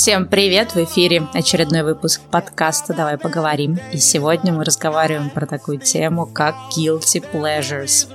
Всем привет! В эфире очередной выпуск подкаста «Давай поговорим». И сегодня мы разговариваем про такую тему, как guilty pleasures.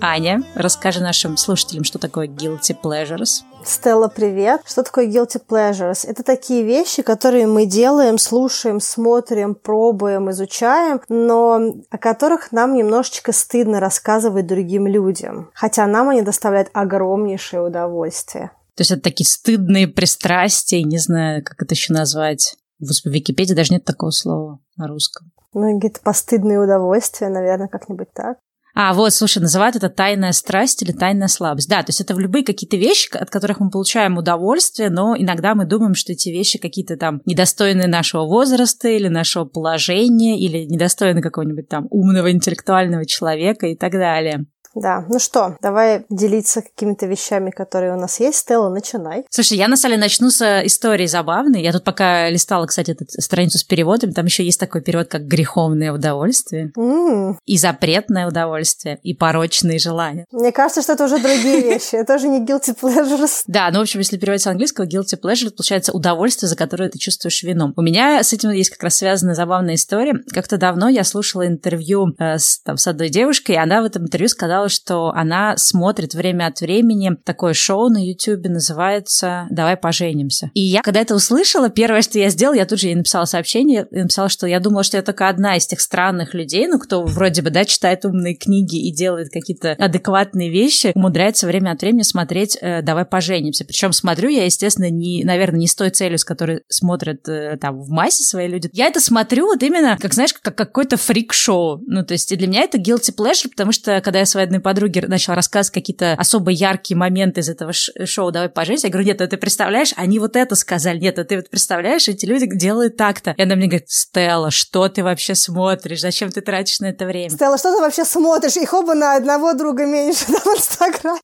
Аня, расскажи нашим слушателям, что такое guilty pleasures. Стелла, привет. Что такое guilty pleasures? Это такие вещи, которые мы делаем, слушаем, смотрим, пробуем, изучаем, но о которых нам немножечко стыдно рассказывать другим людям, хотя нам они доставляют огромнейшее удовольствие. То есть это такие стыдные пристрастия, не знаю, как это еще назвать. В Википедии даже нет такого слова на русском. Ну, какие-то постыдные удовольствия, наверное, как-нибудь так. А, вот, слушай, называют это тайная страсть или тайная слабость. Да, то есть это в любые какие-то вещи, от которых мы получаем удовольствие, но иногда мы думаем, что эти вещи какие-то там недостойны нашего возраста или нашего положения, или недостойны какого-нибудь там умного интеллектуального человека и так далее. Да, ну что, давай делиться какими-то вещами, которые у нас есть. Стелла, начинай. Слушай, я на самом деле начну с истории забавной. Я тут пока листала, кстати, эту страницу с переводом, там еще есть такой перевод, как греховное удовольствие, mm. и запретное удовольствие, и порочные желания. Мне кажется, что это уже другие вещи. Это уже не guilty pleasures. Да, ну, в общем, если переводить с английского, guilty pleasure, получается удовольствие, за которое ты чувствуешь вином. У меня с этим есть как раз связанная забавная история. Как-то давно я слушала интервью э, с, там, с одной девушкой, и она в этом интервью сказала, сказала, что она смотрит время от времени такое шоу на YouTube, называется «Давай поженимся». И я, когда это услышала, первое, что я сделала, я тут же ей написала сообщение, и написала, что я думала, что я только одна из тех странных людей, ну, кто вроде бы, да, читает умные книги и делает какие-то адекватные вещи, умудряется время от времени смотреть э, «Давай поженимся». Причем смотрю я, естественно, не, наверное, не с той целью, с которой смотрят э, там в массе свои люди. Я это смотрю вот именно, как, знаешь, как какой-то фрик-шоу. Ну, то есть для меня это guilty pleasure, потому что когда я своей одной подруге начала рассказывать какие-то особо яркие моменты из этого шоу «Давай поженимся», я говорю, нет, а ты представляешь, они вот это сказали, нет, а ты вот представляешь, эти люди делают так-то. И она мне говорит, Стелла, что ты вообще смотришь, зачем ты тратишь на это время? Стелла, что ты вообще смотришь? Их оба на одного друга меньше да, в Инстаграме.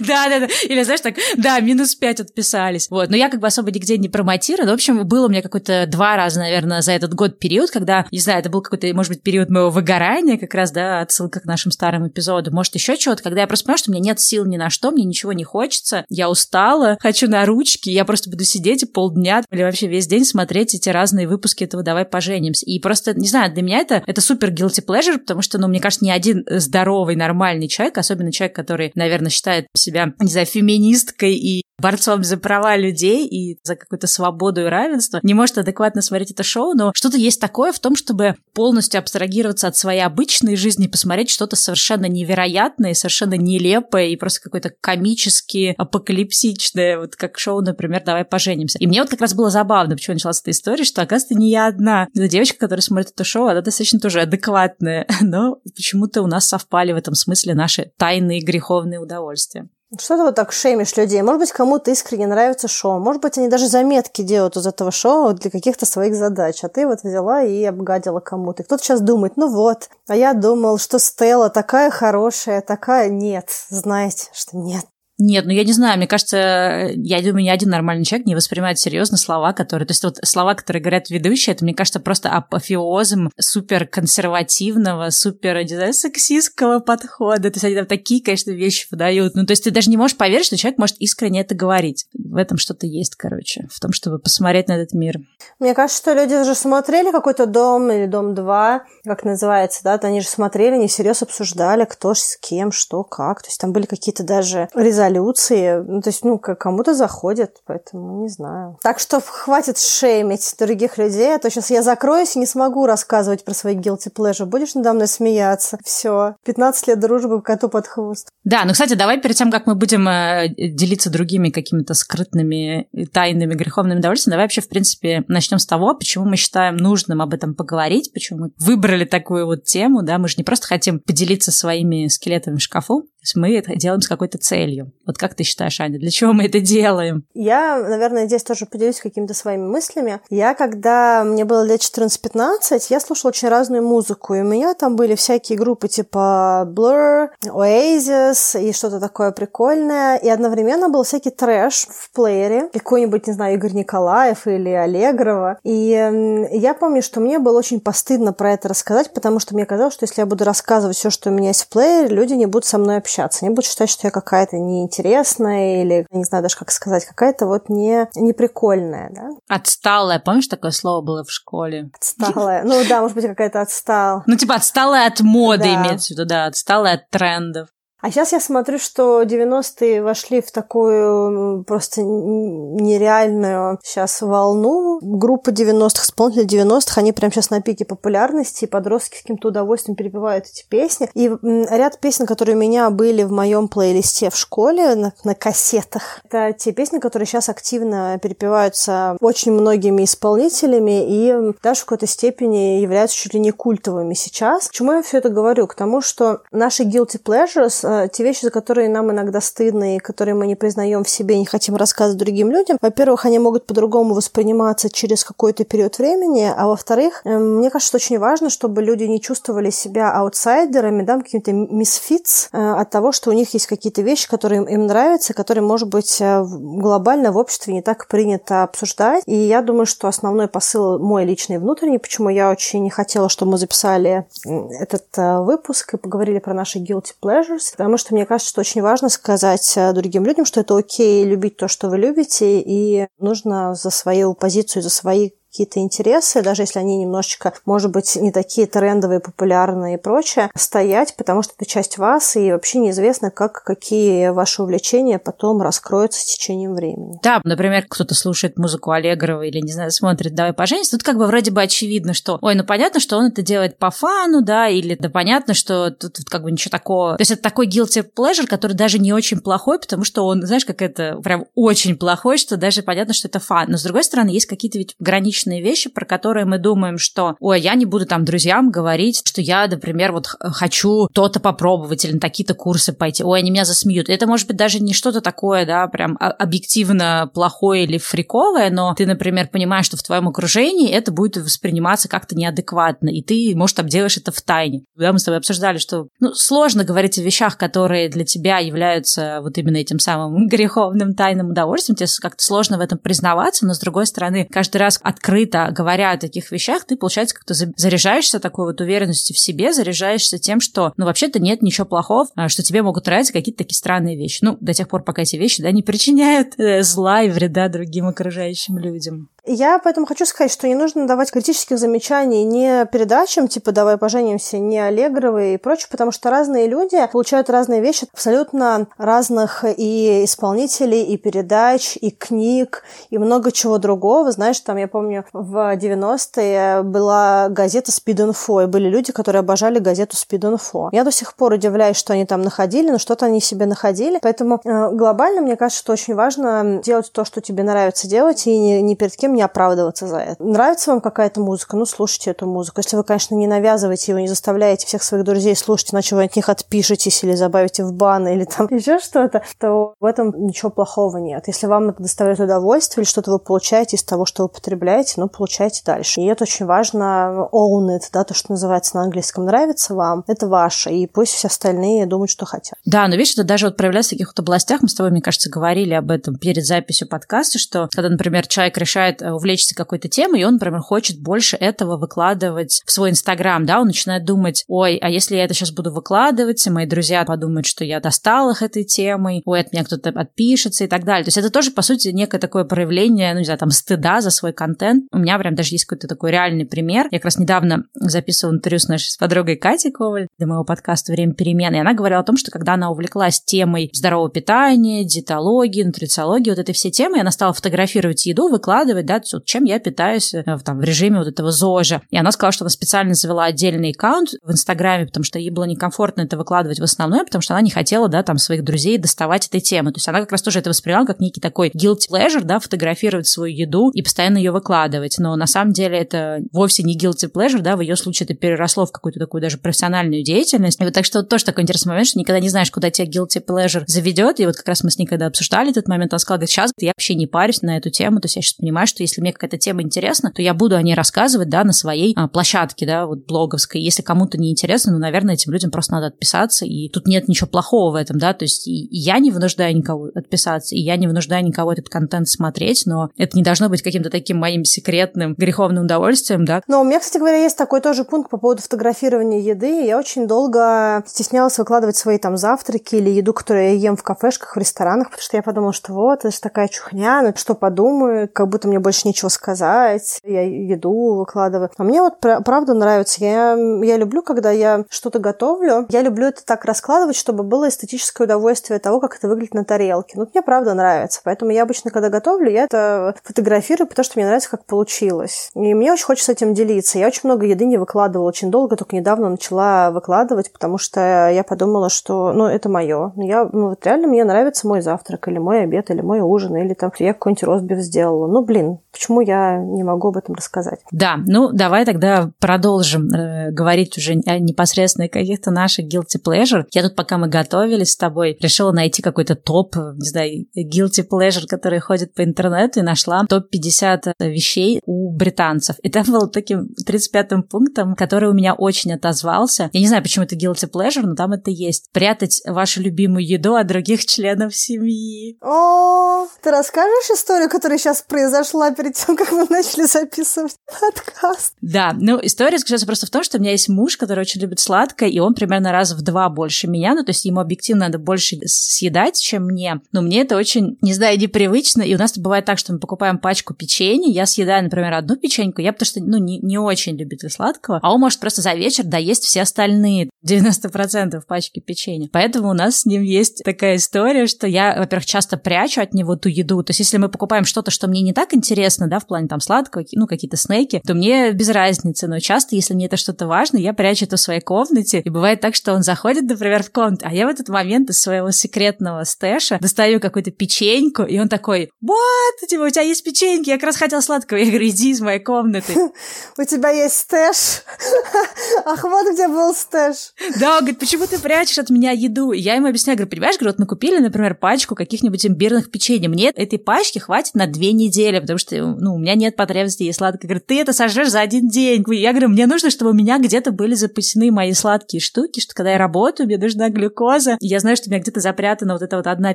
Да, да, да. Или, знаешь, так, да, минус пять отписались. Вот. Но я как бы особо нигде не промотирована. В общем, было у меня какой-то два раза, наверное, за этот год период, когда, не знаю, это был какой-то, может быть, период моего выгорания, как раз, да, отсылка к нашим старым эпизодам. Может, еще чего-то, когда я просто понимаю, что у меня нет сил ни на что, мне ничего не хочется, я устала, хочу на ручки, я просто буду сидеть и полдня или вообще весь день смотреть эти разные выпуски этого «Давай поженимся». И просто, не знаю, для меня это, это супер guilty pleasure, потому что, ну, мне кажется, ни один здоровый, нормальный человек, особенно человек, который, наверное, считает себя, не знаю, феминисткой и борцом за права людей и за какую-то свободу и равенство, не может адекватно смотреть это шоу, но что-то есть такое в том, чтобы полностью абстрагироваться от своей обычной жизни и посмотреть что-то совершенно невероятное, совершенно нелепое и просто какое-то комически апокалипсичное, вот как шоу, например, «Давай поженимся». И мне вот как раз было забавно, почему началась эта история, что, оказывается, не я одна. Эта девочка, которая смотрит это шоу, она достаточно тоже адекватная, но почему-то у нас совпали в этом смысле наши тайные греховные удовольствия. Что ты вот так шеймишь людей? Может быть, кому-то искренне нравится шоу. Может быть, они даже заметки делают из этого шоу для каких-то своих задач. А ты вот взяла и обгадила кому-то. Кто-то сейчас думает, ну вот, а я думал, что Стелла такая хорошая, такая нет. Знаете, что нет. Нет, ну я не знаю, мне кажется, я думаю, ни один нормальный человек не воспринимает серьезно слова, которые... То есть вот слова, которые говорят ведущие, это, мне кажется, просто апофеозом супер консервативного, супер, не знаю, сексистского подхода. То есть они там такие, конечно, вещи подают. Ну, то есть ты даже не можешь поверить, что человек может искренне это говорить. В этом что-то есть, короче, в том, чтобы посмотреть на этот мир. Мне кажется, что люди уже смотрели какой-то дом или дом 2, как называется, да, они же смотрели, не всерьез обсуждали, кто с кем, что, как. То есть там были какие-то даже резолюции эволюции. Ну, то есть, ну, кому-то заходит, поэтому не знаю. Так что хватит шеймить других людей, а то сейчас я закроюсь и не смогу рассказывать про свои guilty pleasure. Будешь надо мной смеяться. Все. 15 лет дружбы коту под хвост. Да, ну, кстати, давай перед тем, как мы будем э, делиться другими какими-то скрытными, тайными, греховными удовольствиями, давай вообще, в принципе, начнем с того, почему мы считаем нужным об этом поговорить, почему мы выбрали такую вот тему, да, мы же не просто хотим поделиться своими скелетами в шкафу, то есть мы это делаем с какой-то целью. Вот как ты считаешь, Аня, для чего мы это делаем? Я, наверное, здесь тоже поделюсь какими-то своими мыслями. Я, когда мне было лет 14-15, я слушала очень разную музыку, и у меня там были всякие группы типа Blur, Oasis и что-то такое прикольное, и одновременно был всякий трэш в плеере, какой-нибудь, не знаю, Игорь Николаев или Аллегрова. И я помню, что мне было очень постыдно про это рассказать, потому что мне казалось, что если я буду рассказывать все, что у меня есть в плеере, люди не будут со мной общаться общаться. Они будут считать, что я какая-то неинтересная или, не знаю даже как сказать, какая-то вот не, неприкольная, да. Отсталая. Помнишь, такое слово было в школе? Отсталая. Ну да, может быть, какая-то отстала. Ну, типа отсталая от моды имеется в виду, да, отсталая от трендов. А сейчас я смотрю, что 90-е вошли в такую просто нереальную сейчас волну. Группа 90-х, исполнители 90-х, они прямо сейчас на пике популярности, и подростки с каким-то удовольствием перепевают эти песни. И ряд песен, которые у меня были в моем плейлисте в школе на, на кассетах, это те песни, которые сейчас активно перепеваются очень многими исполнителями и даже в какой-то степени являются чуть ли не культовыми сейчас. К чему я все это говорю? К тому, что наши guilty pleasures Э, те вещи, за которые нам иногда стыдно и которые мы не признаем в себе, не хотим рассказывать другим людям, во-первых, они могут по-другому восприниматься через какой-то период времени, а во-вторых, э, мне кажется, очень важно, чтобы люди не чувствовали себя аутсайдерами, да, какими-то мисфитс э, от того, что у них есть какие-то вещи, которые им нравятся, которые, может быть, глобально в обществе не так принято обсуждать. И я думаю, что основной посыл мой личный внутренний, почему я очень не хотела, чтобы мы записали этот выпуск и поговорили про наши guilty pleasures, потому что мне кажется, что очень важно сказать э, другим людям, что это окей любить то, что вы любите, и нужно за свою позицию, за свои какие-то интересы, даже если они немножечко, может быть, не такие трендовые, популярные и прочее, стоять, потому что это часть вас, и вообще неизвестно, как какие ваши увлечения потом раскроются с течением времени. Да, например, кто-то слушает музыку Аллегрова или, не знаю, смотрит «Давай поженимся», тут как бы вроде бы очевидно, что, ой, ну понятно, что он это делает по фану, да, или да понятно, что тут, тут как бы ничего такого. То есть это такой guilty pleasure, который даже не очень плохой, потому что он, знаешь, как это прям очень плохой, что даже понятно, что это фан. Но с другой стороны, есть какие-то ведь граничные личные вещи, про которые мы думаем, что, ой, я не буду там друзьям говорить, что я, например, вот хочу то-то попробовать или на такие-то курсы пойти, ой, они меня засмеют. Это может быть даже не что-то такое, да, прям объективно плохое или фриковое, но ты, например, понимаешь, что в твоем окружении это будет восприниматься как-то неадекватно, и ты, может, обделаешь это в тайне. Да, мы с тобой обсуждали, что ну, сложно говорить о вещах, которые для тебя являются вот именно этим самым греховным тайным удовольствием, тебе как-то сложно в этом признаваться, но, с другой стороны, каждый раз открыть открыто говоря о таких вещах, ты, получается, как-то заряжаешься такой вот уверенностью в себе, заряжаешься тем, что, ну, вообще-то нет ничего плохого, а, что тебе могут нравиться какие-то такие странные вещи. Ну, до тех пор, пока эти вещи, да, не причиняют э, зла и вреда другим окружающим людям. Я поэтому хочу сказать, что не нужно давать критических замечаний не передачам, типа «давай поженимся», не Аллегровой и прочее, потому что разные люди получают разные вещи, абсолютно разных и исполнителей, и передач, и книг, и много чего другого. Знаешь, там, я помню, в 90-е была газета Info, и были люди, которые обожали газету Info. Я до сих пор удивляюсь, что они там находили, но что-то они себе находили. Поэтому э, глобально, мне кажется, что очень важно делать то, что тебе нравится делать, и ни, ни перед кем не оправдываться за это. Нравится вам какая-то музыка? Ну, слушайте эту музыку. Если вы, конечно, не навязываете его, не заставляете всех своих друзей слушать, иначе вы от них отпишетесь или забавите в бан или там еще что-то, то в этом ничего плохого нет. Если вам это доставляет удовольствие или что-то вы получаете из того, что вы потребляете, ну, получайте дальше. И это очень важно own it, да, то, что называется на английском. Нравится вам, это ваше, и пусть все остальные думают, что хотят. Да, но видишь, это даже вот проявляется в каких-то областях, мы с тобой, мне кажется, говорили об этом перед записью подкаста, что когда, например, человек решает Э, увлечься какой-то темой, и он, например, хочет больше этого выкладывать в свой Инстаграм, да, он начинает думать, ой, а если я это сейчас буду выкладывать, мои друзья подумают, что я достал их этой темой, ой, от меня кто-то отпишется и так далее. То есть это тоже, по сути, некое такое проявление, ну, не знаю, там, стыда за свой контент. У меня прям даже есть какой-то такой реальный пример. Я как раз недавно записывала интервью с нашей подругой Катей Коваль для моего подкаста «Время перемен», и она говорила о том, что когда она увлеклась темой здорового питания, диетологии, нутрициологии, вот этой все темы, она стала фотографировать еду, выкладывать, да, вот чем я питаюсь э, там, в режиме вот этого ЗОЖа. И она сказала, что она специально завела отдельный аккаунт в Инстаграме, потому что ей было некомфортно это выкладывать в основное, потому что она не хотела, да, там, своих друзей доставать этой темы. То есть она как раз тоже это восприняла как некий такой guilty pleasure, да, фотографировать свою еду и постоянно ее выкладывать. Но на самом деле это вовсе не guilty pleasure, да, в ее случае это переросло в какую-то такую даже профессиональную деятельность. И вот так что вот тоже такой интересный момент, что никогда не знаешь, куда тебя guilty pleasure заведет. И вот как раз мы с ней когда обсуждали этот момент, она сказала, сейчас я вообще не парюсь на эту тему, то есть я сейчас понимаю, что если мне какая-то тема интересна, то я буду о ней рассказывать, да, на своей а, площадке, да, вот блоговской. Если кому-то не интересно, ну, наверное, этим людям просто надо отписаться, и тут нет ничего плохого в этом, да, то есть и, и я не вынуждаю никого отписаться, и я не вынуждаю никого этот контент смотреть, но это не должно быть каким-то таким моим секретным греховным удовольствием, да. Но у меня, кстати говоря, есть такой тоже пункт по поводу фотографирования еды. Я очень долго стеснялась выкладывать свои там завтраки или еду, которую я ем в кафешках, в ресторанах, потому что я подумала, что вот, это же такая чухня, ну что подумают, как будто мне больше нечего сказать, я еду выкладываю. А мне вот правда нравится. Я, я люблю, когда я что-то готовлю, я люблю это так раскладывать, чтобы было эстетическое удовольствие того, как это выглядит на тарелке. Ну, мне правда нравится. Поэтому я обычно, когда готовлю, я это фотографирую, потому что мне нравится, как получилось. И мне очень хочется этим делиться. Я очень много еды не выкладывала очень долго, только недавно начала выкладывать, потому что я подумала, что, ну, это мое. Ну, я, ну, вот реально мне нравится мой завтрак, или мой обед, или мой ужин, или там я какой-нибудь ростбиф сделала. Ну, блин, почему я не могу об этом рассказать? Да, ну, давай тогда продолжим э, говорить уже о непосредственно каких-то наших guilty pleasure. Я тут, пока мы готовились с тобой, решила найти какой-то топ, не знаю, guilty pleasure, который ходит по интернету, и нашла топ-50 вещей у британцев. И там был таким 35-м пунктом, который у меня очень отозвался. Я не знаю, почему это guilty pleasure, но там это есть. Прятать вашу любимую еду от других членов семьи. О, ты расскажешь историю, которая сейчас произошла перед тем, как мы начали записывать подкаст? Да, ну история заключается просто в том, что у меня есть муж, который очень любит сладкое, и он примерно раз в два больше меня, ну то есть ему объективно надо больше съедать, чем мне. Но мне это очень, не знаю, непривычно, и у нас бывает так, что мы покупаем пачку печенья, я съедаю, например, одну печеньку, я потому что, ну, не, не очень любитель сладкого, а он может просто за вечер доесть все остальные 90% пачки печенья. Поэтому у нас с ним есть такая история, что я, во-первых, часто прячу от него ту еду. То есть, если мы покупаем что-то, что мне не так интересно, да, в плане там сладкого, ну, какие-то снеки, то мне без разницы. Но часто, если мне это что-то важно, я прячу это в своей комнате. И бывает так, что он заходит, например, в комнату, а я в этот момент из своего секретного stash а достаю какую-то печеньку, и он такой, вот, типа, у тебя есть печеньки, я как раз хотел сладкого. Я говорю, иди из моей комнаты. У тебя есть stash? Ах, вот где был stash. Да, он говорит, почему ты прячешь от меня еду? И я ему объясняю, говорю, понимаешь, говорю, вот мы купили, например, пачку каких-нибудь имбирных печенье. Мне этой пачки хватит на две недели, потому что, ну, у меня нет потребности есть сладкое. Говорит, ты это сожрешь за один день. Я говорю, мне нужно, чтобы у меня где-то были запасены мои сладкие штуки, что когда я работаю, мне нужна глюкоза. Я знаю, что у меня где-то запрятана вот эта вот одна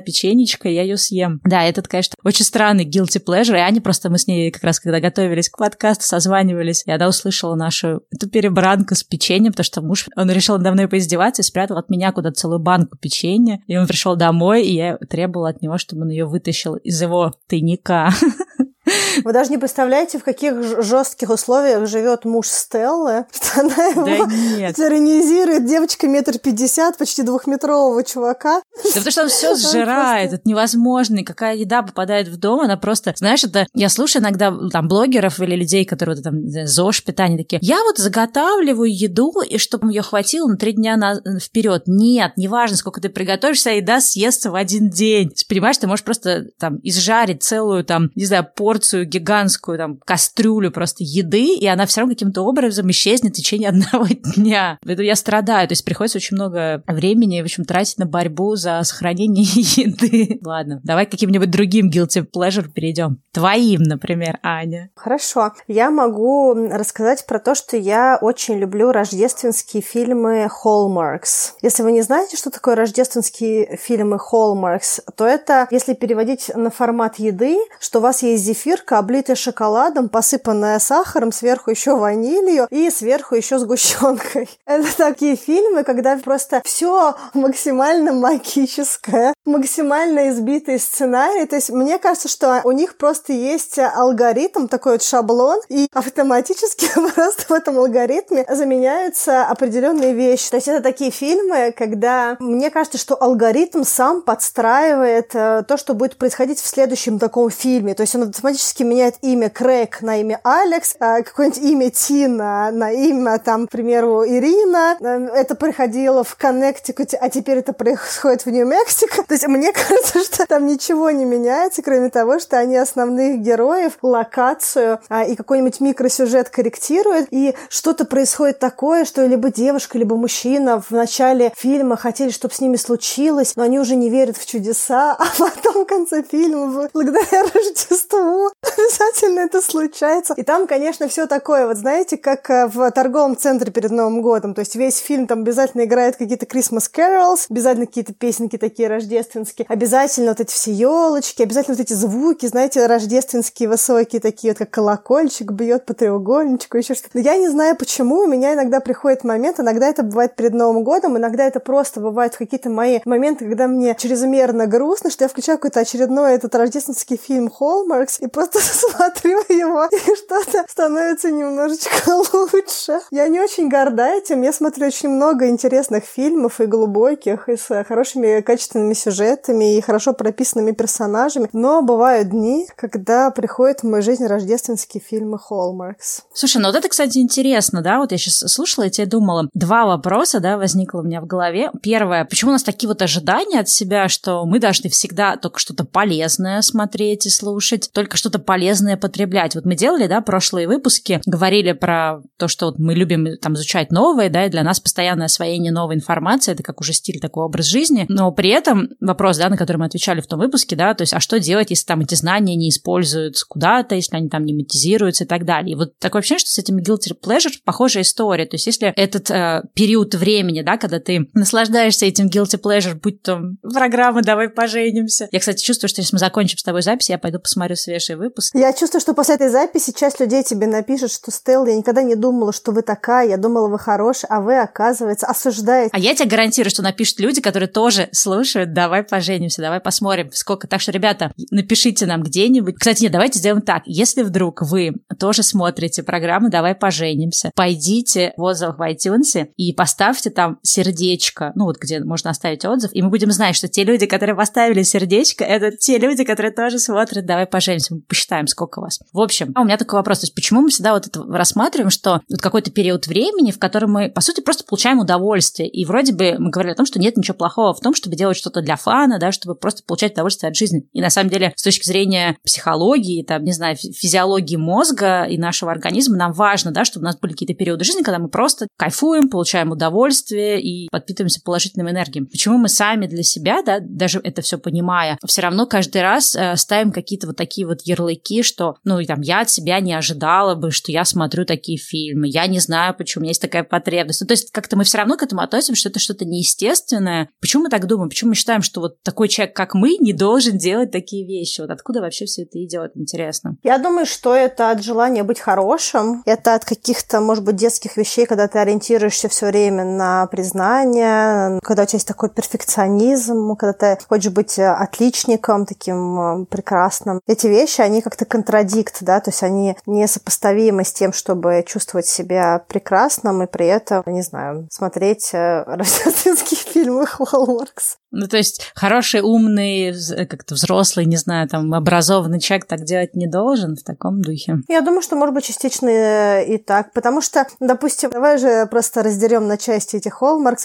печенечка, и я ее съем. Да, этот, конечно, очень странный guilty pleasure. И Аня просто мы с ней как раз, когда готовились к подкасту, созванивались, и она услышала нашу эту перебранку с печеньем, потому что муж, он решил надо мной поиздеваться и спрятал от меня куда-то целую банку печенья. И он пришел домой, и я требовала от него, чтобы он ее вытащил из его тайника. Вы даже не представляете, в каких жестких условиях живет муж Стеллы, что она его да тиранизирует. Девочка метр пятьдесят, почти двухметрового чувака. Да потому что он все сжирает, это невозможно. И какая еда попадает в дом, она просто... Знаешь, это... Я слушаю иногда там блогеров или людей, которые вот, там ЗОЖ, питание такие. Я вот заготавливаю еду, и чтобы ее хватило на три дня на... вперед. Нет, неважно, сколько ты приготовишь, вся еда съестся в один день. Понимаешь, ты можешь просто там изжарить целую там, не знаю, порцию гигантскую там кастрюлю просто еды, и она все равно каким-то образом исчезнет в течение одного дня. Поэтому я страдаю, то есть приходится очень много времени, в общем, тратить на борьбу за сохранение еды. Ладно, давай каким-нибудь другим guilty pleasure перейдем. Твоим, например, Аня. Хорошо. Я могу рассказать про то, что я очень люблю рождественские фильмы Hallmarks. Если вы не знаете, что такое рождественские фильмы Hallmarks, то это, если переводить на формат еды, что у вас есть зефирка, облитая шоколадом, посыпанная сахаром, сверху еще ванилью и сверху еще сгущенкой. Это такие фильмы, когда просто все максимально магическое, максимально избитый сценарий. То есть мне кажется, что у них просто есть алгоритм, такой вот шаблон, и автоматически просто в этом алгоритме заменяются определенные вещи. То есть это такие фильмы, когда мне кажется, что алгоритм сам подстраивает э, то, что будет происходить в следующем таком фильме. То есть он автоматически меняет имя Крейг на имя Алекс, а какое-нибудь имя Тина на имя, там, к примеру, Ирина. Э, это происходило в Коннектикуте, а теперь это происходит в Нью-Мексико. То есть мне кажется, что там ничего не меняется, кроме того, что они основных героев, локацию а, и какой-нибудь микросюжет корректируют, и что-то происходит такое, что либо девушка, либо мужчина в начале фильма хотели, чтобы с ними случилось, но они уже не верят в чудеса, а потом в конце фильма, благодаря Рождеству, обязательно это случается. И там, конечно, все такое, вот знаете, как э, в торговом центре перед Новым годом. То есть весь фильм там обязательно играет какие-то Christmas carols, обязательно какие-то песенки такие рождественские, обязательно вот эти все елочки, обязательно вот эти звуки, знаете, рождественские высокие такие, вот как колокольчик бьет по треугольничку, еще что-то. Но я не знаю почему, у меня иногда приходит момент, иногда это бывает перед Новым годом, иногда это просто бывают какие-то мои моменты, когда мне чрезмерно грустно, что я включаю какой-то очередной этот рождественский фильм Hallmarks и просто смотрю его, и что-то становится немножечко лучше. Я не очень горда этим. Я смотрю очень много интересных фильмов и глубоких, и с хорошими качественными сюжетами, и хорошо прописанными персонажами. Но бывают дни, когда приходит в мою жизнь рождественские фильмы Hallmarks. Слушай, ну вот это, кстати, интересно, да? Вот я сейчас слушала и тебе думала. Два вопроса, да, возникло у меня в голове. Первое, почему у нас такие вот ожидания от себя, что мы должны всегда только что-то полезное смотреть и слушать, только что-то полезное потреблять. Вот мы делали, да, прошлые выпуски, говорили про то, что вот мы любим там изучать новое, да, и для нас постоянное освоение новой информации, это как уже стиль, такой образ жизни, но при этом вопрос, да, на который мы отвечали в том выпуске, да, то есть, а что делать, если там эти знания не используются куда-то, если они там не монетизируются и так далее. И вот такое ощущение, что с этим guilty pleasure похожая история, то есть, если этот э, период времени, да, когда ты наслаждаешься этим guilty pleasure, будь то программа «Давай поженимся». Я, кстати, чувствую, что если мы закончим с тобой запись, я пойду посмотрю свежий выпуск. Я чувствую, что после этой записи часть людей тебе напишет, что Стелл, я никогда не думала, что вы такая, я думала, вы хорошая, а вы, оказывается, осуждаете. А я тебе гарантирую, что напишут люди, которые тоже слушают «Давай поженимся», «Давай посмотрим, сколько». Так что, ребята, напишите нам где-нибудь. Кстати, нет, давайте сделаем так. Если вдруг вы тоже смотрите программу «Давай поженимся», пойдите в отзывах в iTunes и поставьте там сердечко, ну вот где можно оставить отзыв, и мы будем знать, что те люди, которые поставили сердечко, это те люди, которые тоже смотрят «Давай поженимся». Посчитаем, сколько вас. В общем, у меня такой вопрос. То есть почему мы всегда вот это рассматриваем, что вот какой-то период времени, в котором мы, по сути, просто получаем удовольствие. И вроде бы мы говорили о том, что нет ничего плохого в том, чтобы делать что-то для фана, да, чтобы просто получать удовольствие от жизни. И на самом деле, с точки зрения психологии, там, не знаю, физиологии мозга и нашего организма, нам важно, да, чтобы у нас были какие-то периоды жизни, когда мы просто кайфуем, получаем удовольствие и подпитываемся положительной энергией. Почему мы сами для себя, да, даже это все понимая, все равно каждый раз э, ставим какие-то вот такие вот ярлыки, что, ну, там, я от себя не ожидала бы, что я смотрю такие фильмы, я не знаю, почему у меня есть такая потребность. Ну, то есть как-то мы все равно к этому относимся, что это что-то неестественное. Почему мы так думаем? Почему мы считаем, что вот такой человек, как мы, не должен делать такие вещи? Вот откуда вообще все это идет? Интересно. Я думаю, что это от желания быть хорошим, это от каких-то, может быть, детских вещей, когда ты ориентируешься все время на признание, когда у тебя есть такой перфекционизм, когда ты хочешь быть отличником, таким э, прекрасным. Эти вещи, они как-то контрадикт, да, то есть они несопоставимы с тем, чтобы чувствовать себя прекрасным и при этом, не знаю, смотреть э, рождественские фильмы Hallmarks. Ну, то есть хороший, умный, как-то взрослый, не знаю, там, образованный человек так делать не должен в таком духе. Я думаю, что, может быть, частично и так, потому что, допустим, давай же просто раздерем на части эти Hallmarks.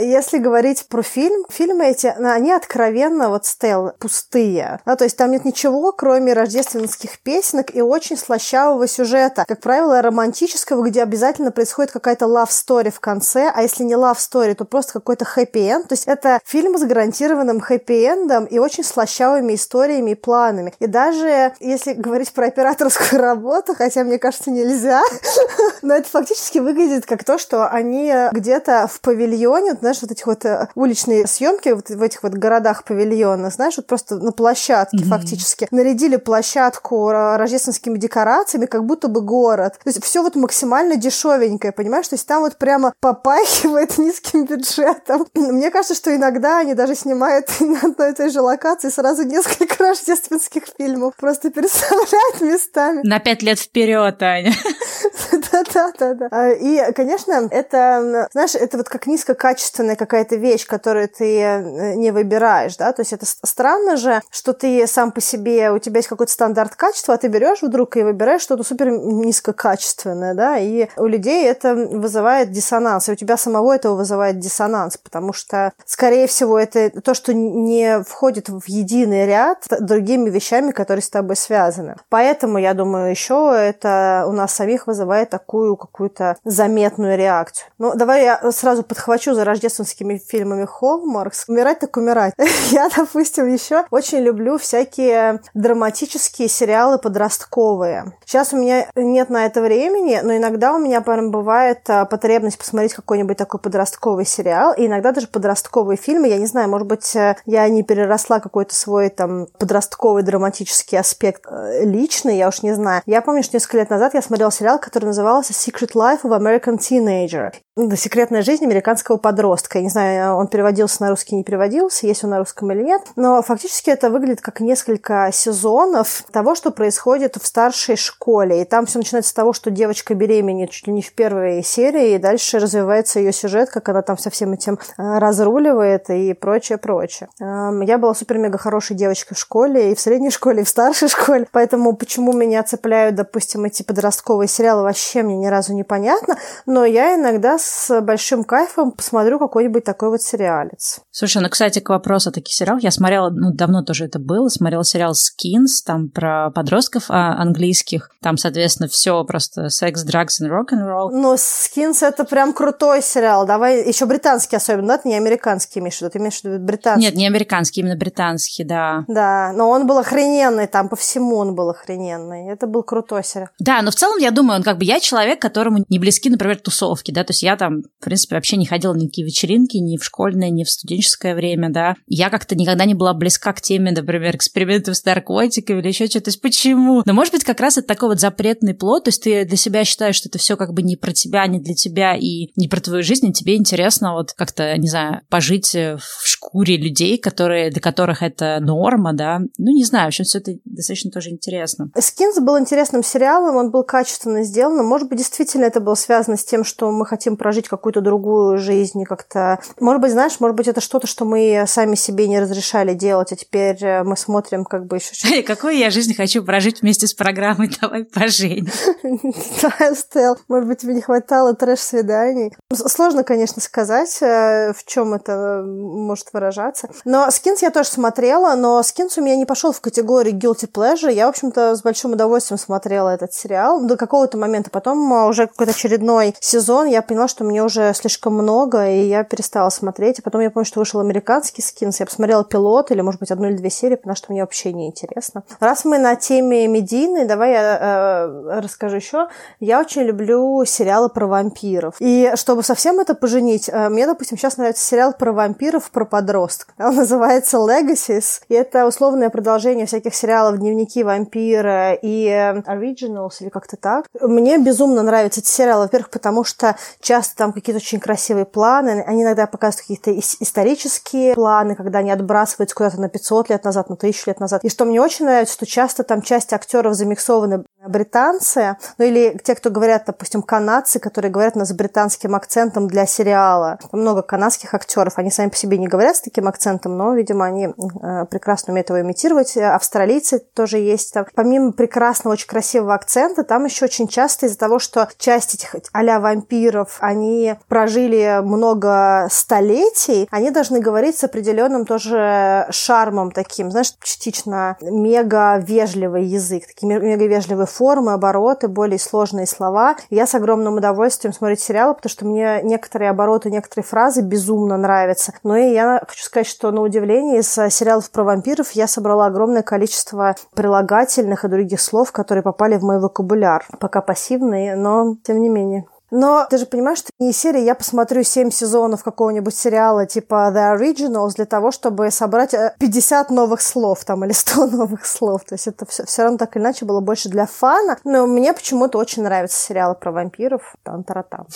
Если говорить про фильм, фильмы эти, они откровенно вот стел пустые. Да, то есть там нет ничего, кроме рождественских песенок и очень слащавого сюжета. Как правило, романтического, где обязательно происходит какая-то love story в конце, а если не love story, то просто какой-то хэппи-энд. То есть это фильм с гарантированным хэппи-эндом и очень слащавыми историями и планами. И даже если говорить про операторскую работу, хотя мне кажется нельзя, но это фактически выглядит как то, что они где-то в павильоне, знаешь, вот этих вот э, уличные съемки вот в этих вот городах павильонах, знаешь, вот просто на площадке mm-hmm. фактически нарядили площадку рождественскими декорациями, как будто бы город. То есть все вот максимально дешевенькое, понимаешь? То есть там вот прямо попахивает низким бюджетом. Мне кажется, что иногда они даже снимают на одной и той же локации сразу несколько рождественских фильмов. Просто переставляют местами. На пять лет вперед, Аня. Да-да-да. А, и, конечно, это, знаешь, это вот как низкокачественная какая-то вещь, которую ты э, не выбираешь, да, то есть это странно же, что ты сам по себе, у тебя есть какой-то стандарт качества, а ты берешь вдруг и выбираешь что-то супер низкокачественное, да, и у людей это вызывает диссонанс, и у тебя самого этого вызывает диссонанс, потому что, скорее всего, это то, что не входит в единый ряд с другими вещами, которые с тобой связаны. Поэтому, я думаю, еще это у нас самих вызывает такую большую какую-то заметную реакцию. Ну, давай я сразу подхвачу за рождественскими фильмами Hallmarks. Умирать так умирать. я, допустим, еще очень люблю всякие драматические сериалы подростковые. Сейчас у меня нет на это времени, но иногда у меня прям бывает а, потребность посмотреть какой-нибудь такой подростковый сериал, и иногда даже подростковые фильмы. Я не знаю, может быть, э, я не переросла какой-то свой там подростковый драматический аспект э, личный, я уж не знаю. Я помню, что несколько лет назад я смотрела сериал, который назывался Secret Life of American Teenager. Секретная жизнь американского подростка. Я не знаю, он переводился на русский, не переводился, есть он на русском или нет. Но фактически это выглядит как несколько сезонов того, что происходит в старшей школе. И там все начинается с того, что девочка беременеет чуть ли не в первой серии, и дальше развивается ее сюжет, как она там со всем этим э, разруливает и прочее, прочее. Эм, я была супер-мега хорошей девочкой в школе, и в средней школе, и в старшей школе. Поэтому почему меня цепляют, допустим, эти подростковые сериалы, вообще мне ни разу не понятно. Но я иногда с большим кайфом посмотрю какой-нибудь такой вот сериалец. Слушай, ну, кстати, к вопросу о таких сериалах. Я смотрела, ну, давно тоже это было, смотрела сериал Skins, там про подростков а, английских. Там, соответственно, все просто секс, драгс и рок-н-ролл. Ну, Skins это прям крутой сериал. Давай, еще британский особенно, да? Ты не американский имеешь в виду, ты имеешь в виду британский. Нет, не американский, именно британский, да. Да, но он был охрененный, там по всему он был охрененный. Это был крутой сериал. Да, но в целом я думаю, он как бы я человек, которому не близки, например, тусовки, да, то есть я там, в принципе, вообще не ходила ни какие вечеринки, ни в школьное, ни в студенческое время, да. Я как-то никогда не была близка к теме, например, экспериментов с наркотиками или еще что-то. То есть почему? Но может быть как раз это такой вот запретный плод, то есть ты для себя считаешь, что это все как бы не про тебя, не для тебя и не про твою жизнь, и тебе интересно вот как-то, не знаю, пожить в шкуре людей, которые, для которых это норма, да. Ну, не знаю, в общем, все это достаточно тоже интересно. Skins был интересным сериалом, он был качественно сделан. Может быть, действительно это было связано с тем, что мы хотим прожить какую-то другую жизнь, как-то... Может быть, знаешь, может быть, это что-то, что мы сами себе не разрешали делать, а теперь э, мы смотрим как бы еще... Какую я жизнь хочу прожить вместе с программой «Давай поженим». Да, Стелл, может быть, тебе не хватало трэш-свиданий. Сложно, конечно, сказать, э, в чем это может выражаться. Но Skins я тоже смотрела, но Skins у меня не пошел в категорию guilty pleasure. Я, в общем-то, с большим удовольствием смотрела этот сериал до какого-то момента. Потом уже какой-то очередной сезон я поняла, что мне уже слишком много, и я перестала смотреть. И потом я помню, что вышел американский Скинс. Я посмотрела пилот или, может быть, одну или две серии, потому что мне вообще не интересно. Раз мы на теме медийной, давай я э, расскажу еще. Я очень люблю сериалы про вампиров. И чтобы совсем это поженить, э, мне, допустим, сейчас нравится сериал про вампиров, про подростков. Он называется Legacies. И это условное продолжение всяких сериалов «Дневники вампира» и э, Originals, или как-то так. Мне безумно нравятся эти сериалы. Во-первых, потому что часто там какие-то очень красивые планы. Они иногда показывают какие-то исторические планы, когда они отбрасываются куда-то на 500 лет назад, на 1000 лет назад. И что мне очень нравится, что часто там часть актеров замиксованы британцы, ну или те, кто говорят, допустим, канадцы, которые говорят нас с британским акцентом для сериала. Там много канадских актеров, они сами по себе не говорят с таким акцентом, но, видимо, они э, прекрасно умеют его имитировать. Австралийцы тоже есть там. Помимо прекрасного, очень красивого акцента, там еще очень часто из-за того, что часть этих а вампиров, они прожили много столетий, они должны говорить с определенным тоже шармом таким, знаешь, частично мега вежливый язык, такие мега вежливые формы, обороты, более сложные слова. Я с огромным удовольствием смотрю сериалы, потому что мне некоторые обороты, некоторые фразы безумно нравятся. Но и я хочу сказать, что на удивление из сериалов про вампиров я собрала огромное количество прилагательных и других слов, которые попали в мой вокабуляр. Пока пассивные, но тем не менее. Но ты же понимаешь, что не серия, я посмотрю 7 сезонов какого-нибудь сериала типа The Originals для того, чтобы собрать 50 э, новых слов там или 100 новых слов. То есть это все, все равно так или иначе было больше для фана. Но мне почему-то очень нравятся сериалы про вампиров. Там-таратам.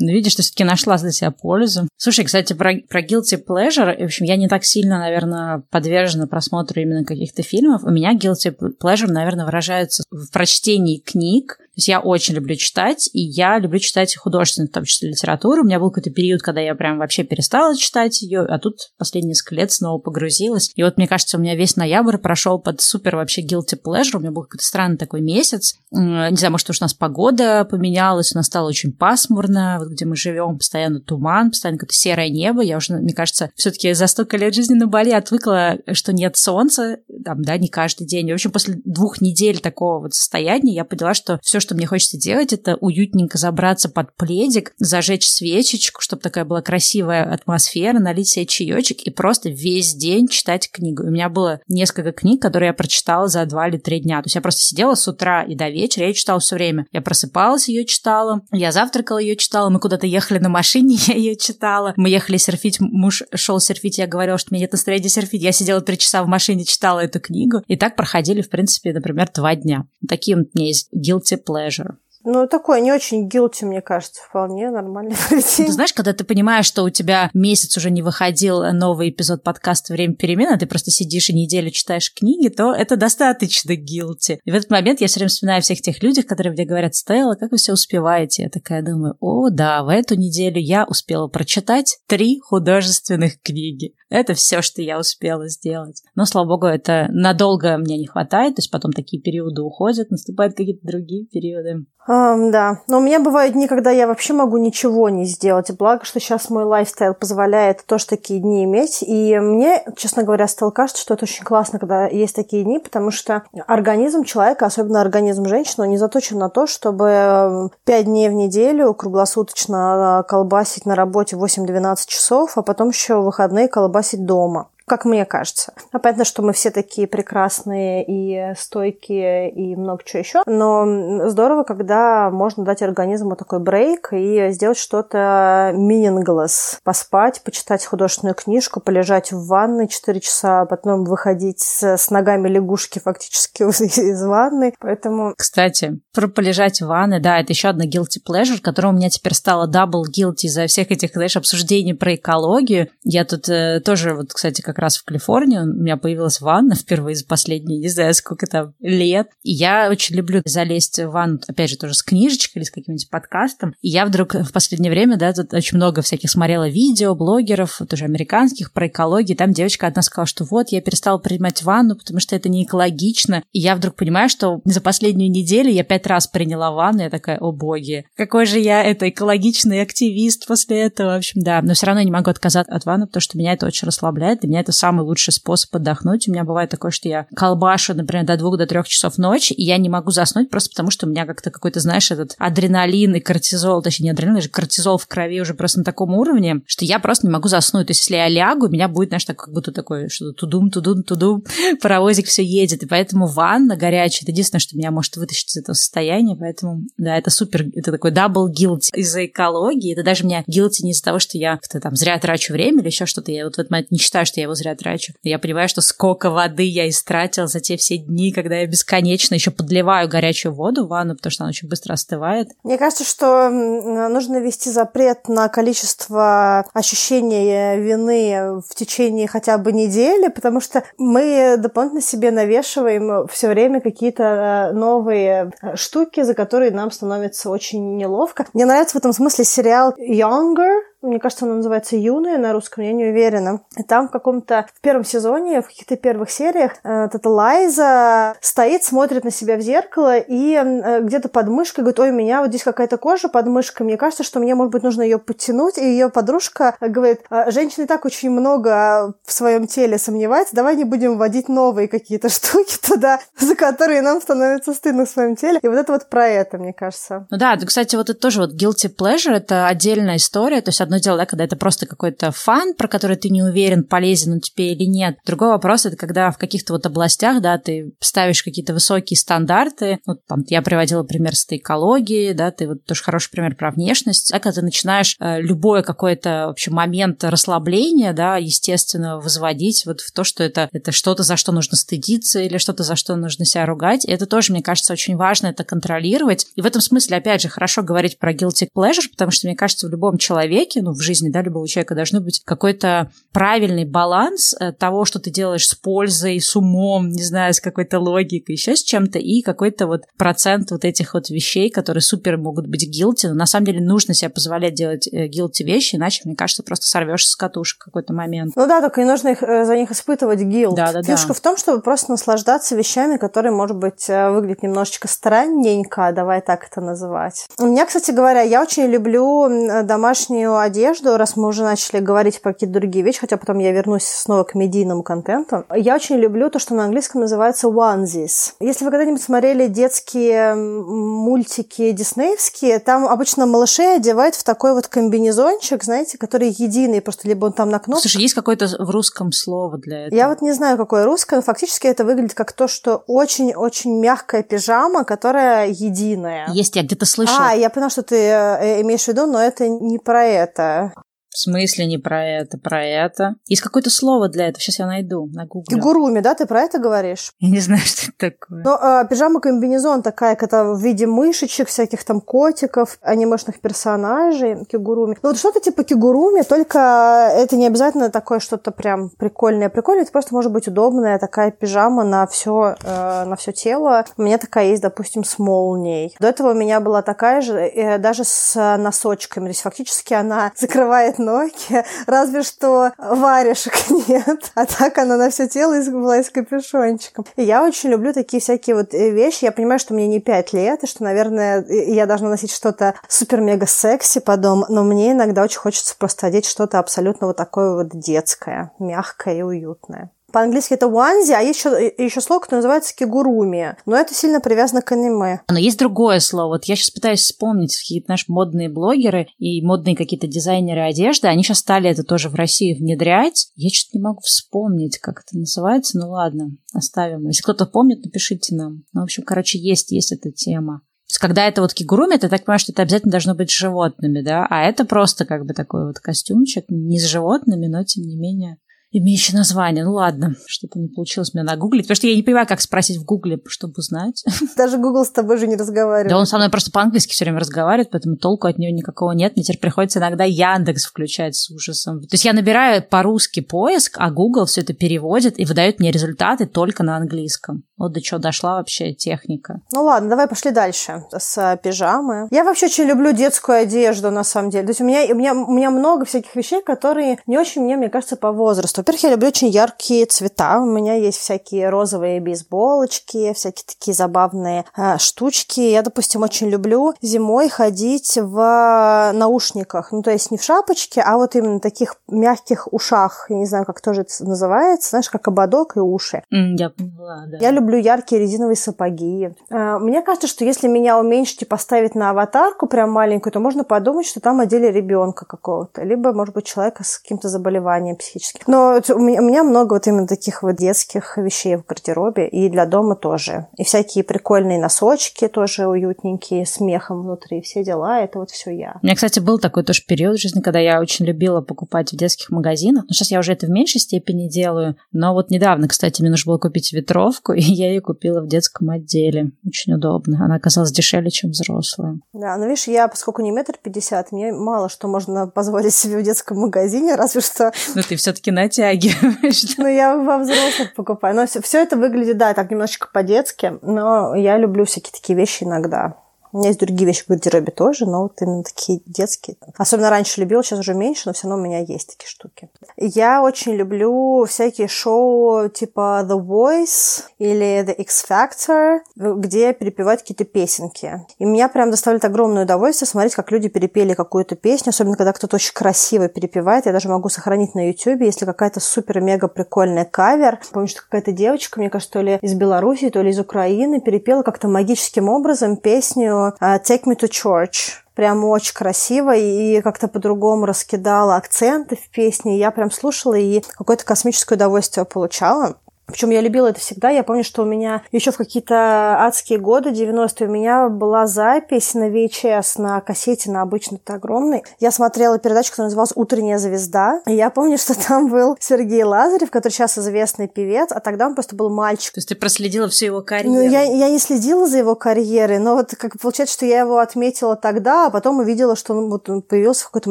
Ну, видишь, ты все-таки нашла для себя пользу. Слушай, кстати, про, про guilty pleasure, в общем, я не так сильно, наверное, подвержена просмотру именно каких-то фильмов. У меня guilty pleasure, наверное, выражается в прочтении книг. То есть я очень люблю читать, и я люблю читать художественную, в том числе литературу. У меня был какой-то период, когда я прям вообще перестала читать ее, а тут последние несколько лет снова погрузилась. И вот, мне кажется, у меня весь ноябрь прошел под супер вообще guilty pleasure. У меня был какой-то странный такой месяц. Не знаю, может, уж у нас погода поменялась, у нас стало очень пасмурно, где мы живем, постоянно туман, постоянно какое-то серое небо. Я уже, мне кажется, все-таки за столько лет жизни на Бали отвыкла, что нет солнца, там, да, не каждый день. И, в общем, после двух недель такого вот состояния я поняла, что все, что мне хочется делать, это уютненько забраться под пледик, зажечь свечечку, чтобы такая была красивая атмосфера, налить себе чаечек и просто весь день читать книгу. У меня было несколько книг, которые я прочитала за два или три дня. То есть я просто сидела с утра и до вечера, я читала все время. Я просыпалась, ее читала, я завтракала, ее читала, мы куда-то ехали на машине, я ее читала. Мы ехали серфить, муж шел серфить, я говорила, что мне нет настроения серфить. Я сидела три часа в машине, читала эту книгу. И так проходили, в принципе, например, два дня. Такие у меня есть guilty pleasure. Ну, такое не очень guilty, мне кажется, вполне нормально. Ты знаешь, когда ты понимаешь, что у тебя месяц уже не выходил новый эпизод подкаста «Время перемен», а ты просто сидишь и неделю читаешь книги, то это достаточно guilty. И в этот момент я все время вспоминаю всех тех людях, которые мне говорят, Стелла, как вы все успеваете? Я такая думаю, о, да, в эту неделю я успела прочитать три художественных книги. Это все, что я успела сделать. Но, слава богу, это надолго мне не хватает, то есть потом такие периоды уходят, наступают какие-то другие периоды. Um, да, но у меня бывают дни, когда я вообще могу ничего не сделать. И благо, что сейчас мой лайфстайл позволяет тоже такие дни иметь. И мне, честно говоря, стало кажется, что это очень классно, когда есть такие дни, потому что организм человека, особенно организм женщины, он не заточен на то, чтобы 5 дней в неделю круглосуточно а, колбасить на работе 8-12 часов, а потом еще выходные колбасить дома как мне кажется. А понятно, что мы все такие прекрасные и стойкие и много чего еще, но здорово, когда можно дать организму такой брейк и сделать что-то meaningless, поспать, почитать художественную книжку, полежать в ванной 4 часа, а потом выходить с, ногами лягушки фактически из ванны, поэтому... Кстати, про полежать в ванной, да, это еще одна guilty pleasure, которая у меня теперь стала double guilty из-за всех этих, знаешь, обсуждений про экологию. Я тут э, тоже, вот, кстати, как раз в Калифорнии у меня появилась ванна впервые за последние, не знаю, сколько там лет. И я очень люблю залезть в ванну, опять же, тоже с книжечкой или с каким-нибудь подкастом. И я вдруг в последнее время, да, тут очень много всяких смотрела видео, блогеров, тоже американских, про экологию. Там девочка одна сказала, что вот, я перестала принимать ванну, потому что это не экологично. И я вдруг понимаю, что за последнюю неделю я пять раз приняла ванну. Я такая, о боги, какой же я это экологичный активист после этого. В общем, да. Но все равно я не могу отказаться от ванны, потому что меня это очень расслабляет. Для меня это это самый лучший способ отдохнуть. У меня бывает такое, что я колбашу, например, до двух, до трех часов ночи, и я не могу заснуть просто потому, что у меня как-то какой-то, знаешь, этот адреналин и кортизол, точнее, не адреналин, а кортизол в крови уже просто на таком уровне, что я просто не могу заснуть. То есть, если я лягу, у меня будет, знаешь, так как будто такое, что тудум, тудум, тудум, паровозик все едет. И поэтому ванна горячая, это единственное, что меня может вытащить из этого состояния. Поэтому, да, это супер, это такой double guilt из-за экологии. Это даже меня guilty не из-за того, что я как-то там зря трачу время или еще что-то. Я вот в этот момент не считаю, что я его зря трачу. Я понимаю, что сколько воды я истратил за те все дни, когда я бесконечно еще подливаю горячую воду в ванну, потому что она очень быстро остывает. Мне кажется, что нужно ввести запрет на количество ощущения вины в течение хотя бы недели, потому что мы дополнительно себе навешиваем все время какие-то э, новые э, штуки, за которые нам становится очень неловко. Мне нравится в этом смысле сериал Younger, мне кажется, она называется «Юная» на русском, я не уверена. И там в каком-то, в первом сезоне, в каких-то первых сериях, э, эта Лайза стоит, смотрит на себя в зеркало и э, где-то под мышкой говорит, ой, у меня вот здесь какая-то кожа под мышкой, мне кажется, что мне, может быть, нужно ее подтянуть. И ее подружка говорит, «А, женщины так очень много в своем теле сомневаются, давай не будем вводить новые какие-то штуки туда, за которые нам становится стыдно в своем теле. И вот это вот про это, мне кажется. Ну да, кстати, вот это тоже вот guilty pleasure, это отдельная история, то есть одно дело, да, когда это просто какой-то фан, про который ты не уверен, полезен он тебе или нет. Другой вопрос, это когда в каких-то вот областях, да, ты ставишь какие-то высокие стандарты. Вот там я приводила пример с экологии, да, ты вот тоже хороший пример про внешность. А когда ты начинаешь э, любой какой-то вообще момент расслабления, да, естественно, возводить вот в то, что это, это что-то, за что нужно стыдиться или что-то, за что нужно себя ругать. И это тоже, мне кажется, очень важно это контролировать. И в этом смысле, опять же, хорошо говорить про guilty pleasure, потому что, мне кажется, в любом человеке ну, в жизни, да, любого человека должно быть какой-то правильный баланс э, того, что ты делаешь с пользой, с умом, не знаю, с какой-то логикой, еще с чем-то, и какой-то вот процент вот этих вот вещей, которые супер могут быть guilty, но на самом деле нужно себе позволять делать э, guilty вещи, иначе, мне кажется, просто сорвешься с катушек в какой-то момент. Ну да, только не нужно их, э, за них испытывать guilt. Да, да, Фишка да. в том, чтобы просто наслаждаться вещами, которые, может быть, выглядят немножечко странненько, давай так это называть. У меня, кстати говоря, я очень люблю домашнюю одежду, раз мы уже начали говорить про какие-то другие вещи, хотя потом я вернусь снова к медийному контенту. Я очень люблю то, что на английском называется onesies. Если вы когда-нибудь смотрели детские мультики диснеевские, там обычно малышей одевают в такой вот комбинезончик, знаете, который единый, просто либо он там на кнопку. Слушай, есть какое-то в русском слово для этого? Я вот не знаю, какое русское, но фактически это выглядит как то, что очень-очень мягкая пижама, которая единая. Есть, я где-то слышала. А, я поняла, что ты э, имеешь в виду, но это не про это. Martha В смысле не про это, про это? Есть какое-то слово для этого, сейчас я найду на гугле. Кигуруми, да, ты про это говоришь? Я не знаю, что это такое. Ну, а, пижама-комбинезон такая, когда в виде мышечек, всяких там котиков, анимешных персонажей, кигуруми. Ну, вот что-то типа кигуруми, только это не обязательно такое что-то прям прикольное-прикольное, это просто может быть удобная такая пижама на все, э, на все тело. У меня такая есть, допустим, с молнией. До этого у меня была такая же, э, даже с носочками, то есть фактически она закрывает ноги, разве что варежек нет. А так она на все тело была с капюшончиком. И я очень люблю такие всякие вот э, вещи. Я понимаю, что мне не пять лет, и что, наверное, я должна носить что-то супер-мега-секси по дому, но мне иногда очень хочется просто одеть что-то абсолютно вот такое вот детское, мягкое и уютное. По-английски это onesie, а есть еще, еще слово, которое называется кигуруми. Но это сильно привязано к аниме. Но есть другое слово. Вот я сейчас пытаюсь вспомнить какие-то наши модные блогеры и модные какие-то дизайнеры одежды. Они сейчас стали это тоже в России внедрять. Я что-то не могу вспомнить, как это называется. Ну ладно, оставим. Если кто-то помнит, напишите нам. Ну, в общем, короче, есть, есть эта тема. То есть, когда это вот кигуруми, ты так понимаешь, что это обязательно должно быть с животными, да? А это просто как бы такой вот костюмчик, не с животными, но тем не менее имеющий название. Ну ладно, что-то не получилось мне нагуглить, потому что я не понимаю, как спросить в Гугле, чтобы узнать. Даже Гугл с тобой же не разговаривает. Да он со мной просто по-английски все время разговаривает, поэтому толку от него никакого нет. Мне теперь приходится иногда Яндекс включать с ужасом. То есть я набираю по-русски поиск, а Google все это переводит и выдает мне результаты только на английском. Вот до чего дошла вообще техника. Ну ладно, давай пошли дальше с пижамы. Я вообще очень люблю детскую одежду, на самом деле. То есть у меня, у меня, у меня много всяких вещей, которые не очень мне, мне кажется, по возрасту. Во-первых, я люблю очень яркие цвета. У меня есть всякие розовые бейсболочки, всякие такие забавные э, штучки. Я, допустим, очень люблю зимой ходить в наушниках. Ну, то есть не в шапочке, а вот именно таких мягких ушах. Я не знаю, как тоже это называется. Знаешь, как ободок и уши. Mm, я поняла, да. Я люблю яркие резиновые сапоги. Э, мне кажется, что если меня уменьшить и поставить на аватарку прям маленькую, то можно подумать, что там одели ребенка какого-то. Либо, может быть, человека с каким-то заболеванием психическим. Но у меня, у меня много вот именно таких вот детских вещей в гардеробе, и для дома тоже. И всякие прикольные носочки тоже уютненькие, с мехом внутри, все дела, это вот все я. У меня, кстати, был такой тоже период в жизни, когда я очень любила покупать в детских магазинах. Но сейчас я уже это в меньшей степени делаю. Но вот недавно, кстати, мне нужно было купить ветровку, и я ее купила в детском отделе. Очень удобно. Она оказалась дешевле, чем взрослая. Да, но видишь, я, поскольку не метр пятьдесят, мне мало что можно позволить себе в детском магазине, разве что... Но ты все-таки на натягиваешь. Ну, я во взрослых покупаю. Но все, все это выглядит, да, так немножечко по-детски, но я люблю всякие такие вещи иногда. У меня есть другие вещи в гардеробе тоже, но вот именно такие детские. Особенно раньше любила, сейчас уже меньше, но все равно у меня есть такие штуки. Я очень люблю всякие шоу типа The Voice или The X Factor, где перепевают какие-то песенки. И меня прям доставляет огромное удовольствие смотреть, как люди перепели какую-то песню, особенно когда кто-то очень красиво перепевает. Я даже могу сохранить на YouTube, если какая-то супер-мега прикольная кавер. Помню, что какая-то девочка, мне кажется, то ли из Беларуси, то ли из Украины, перепела как-то магическим образом песню Take Me to Church. Прям очень красиво и как-то по-другому раскидала акценты в песне. Я прям слушала и какое-то космическое удовольствие получала. Причем я любила это всегда. Я помню, что у меня еще в какие-то адские годы, 90-е, у меня была запись на VHS, на кассете, на обычной-то огромной. Я смотрела передачу, которая называлась «Утренняя звезда». И я помню, что там был Сергей Лазарев, который сейчас известный певец, а тогда он просто был мальчик. То есть ты проследила всю его карьеру? Ну, я, я не следила за его карьерой, но вот как получается, что я его отметила тогда, а потом увидела, что он, вот, он появился в какой-то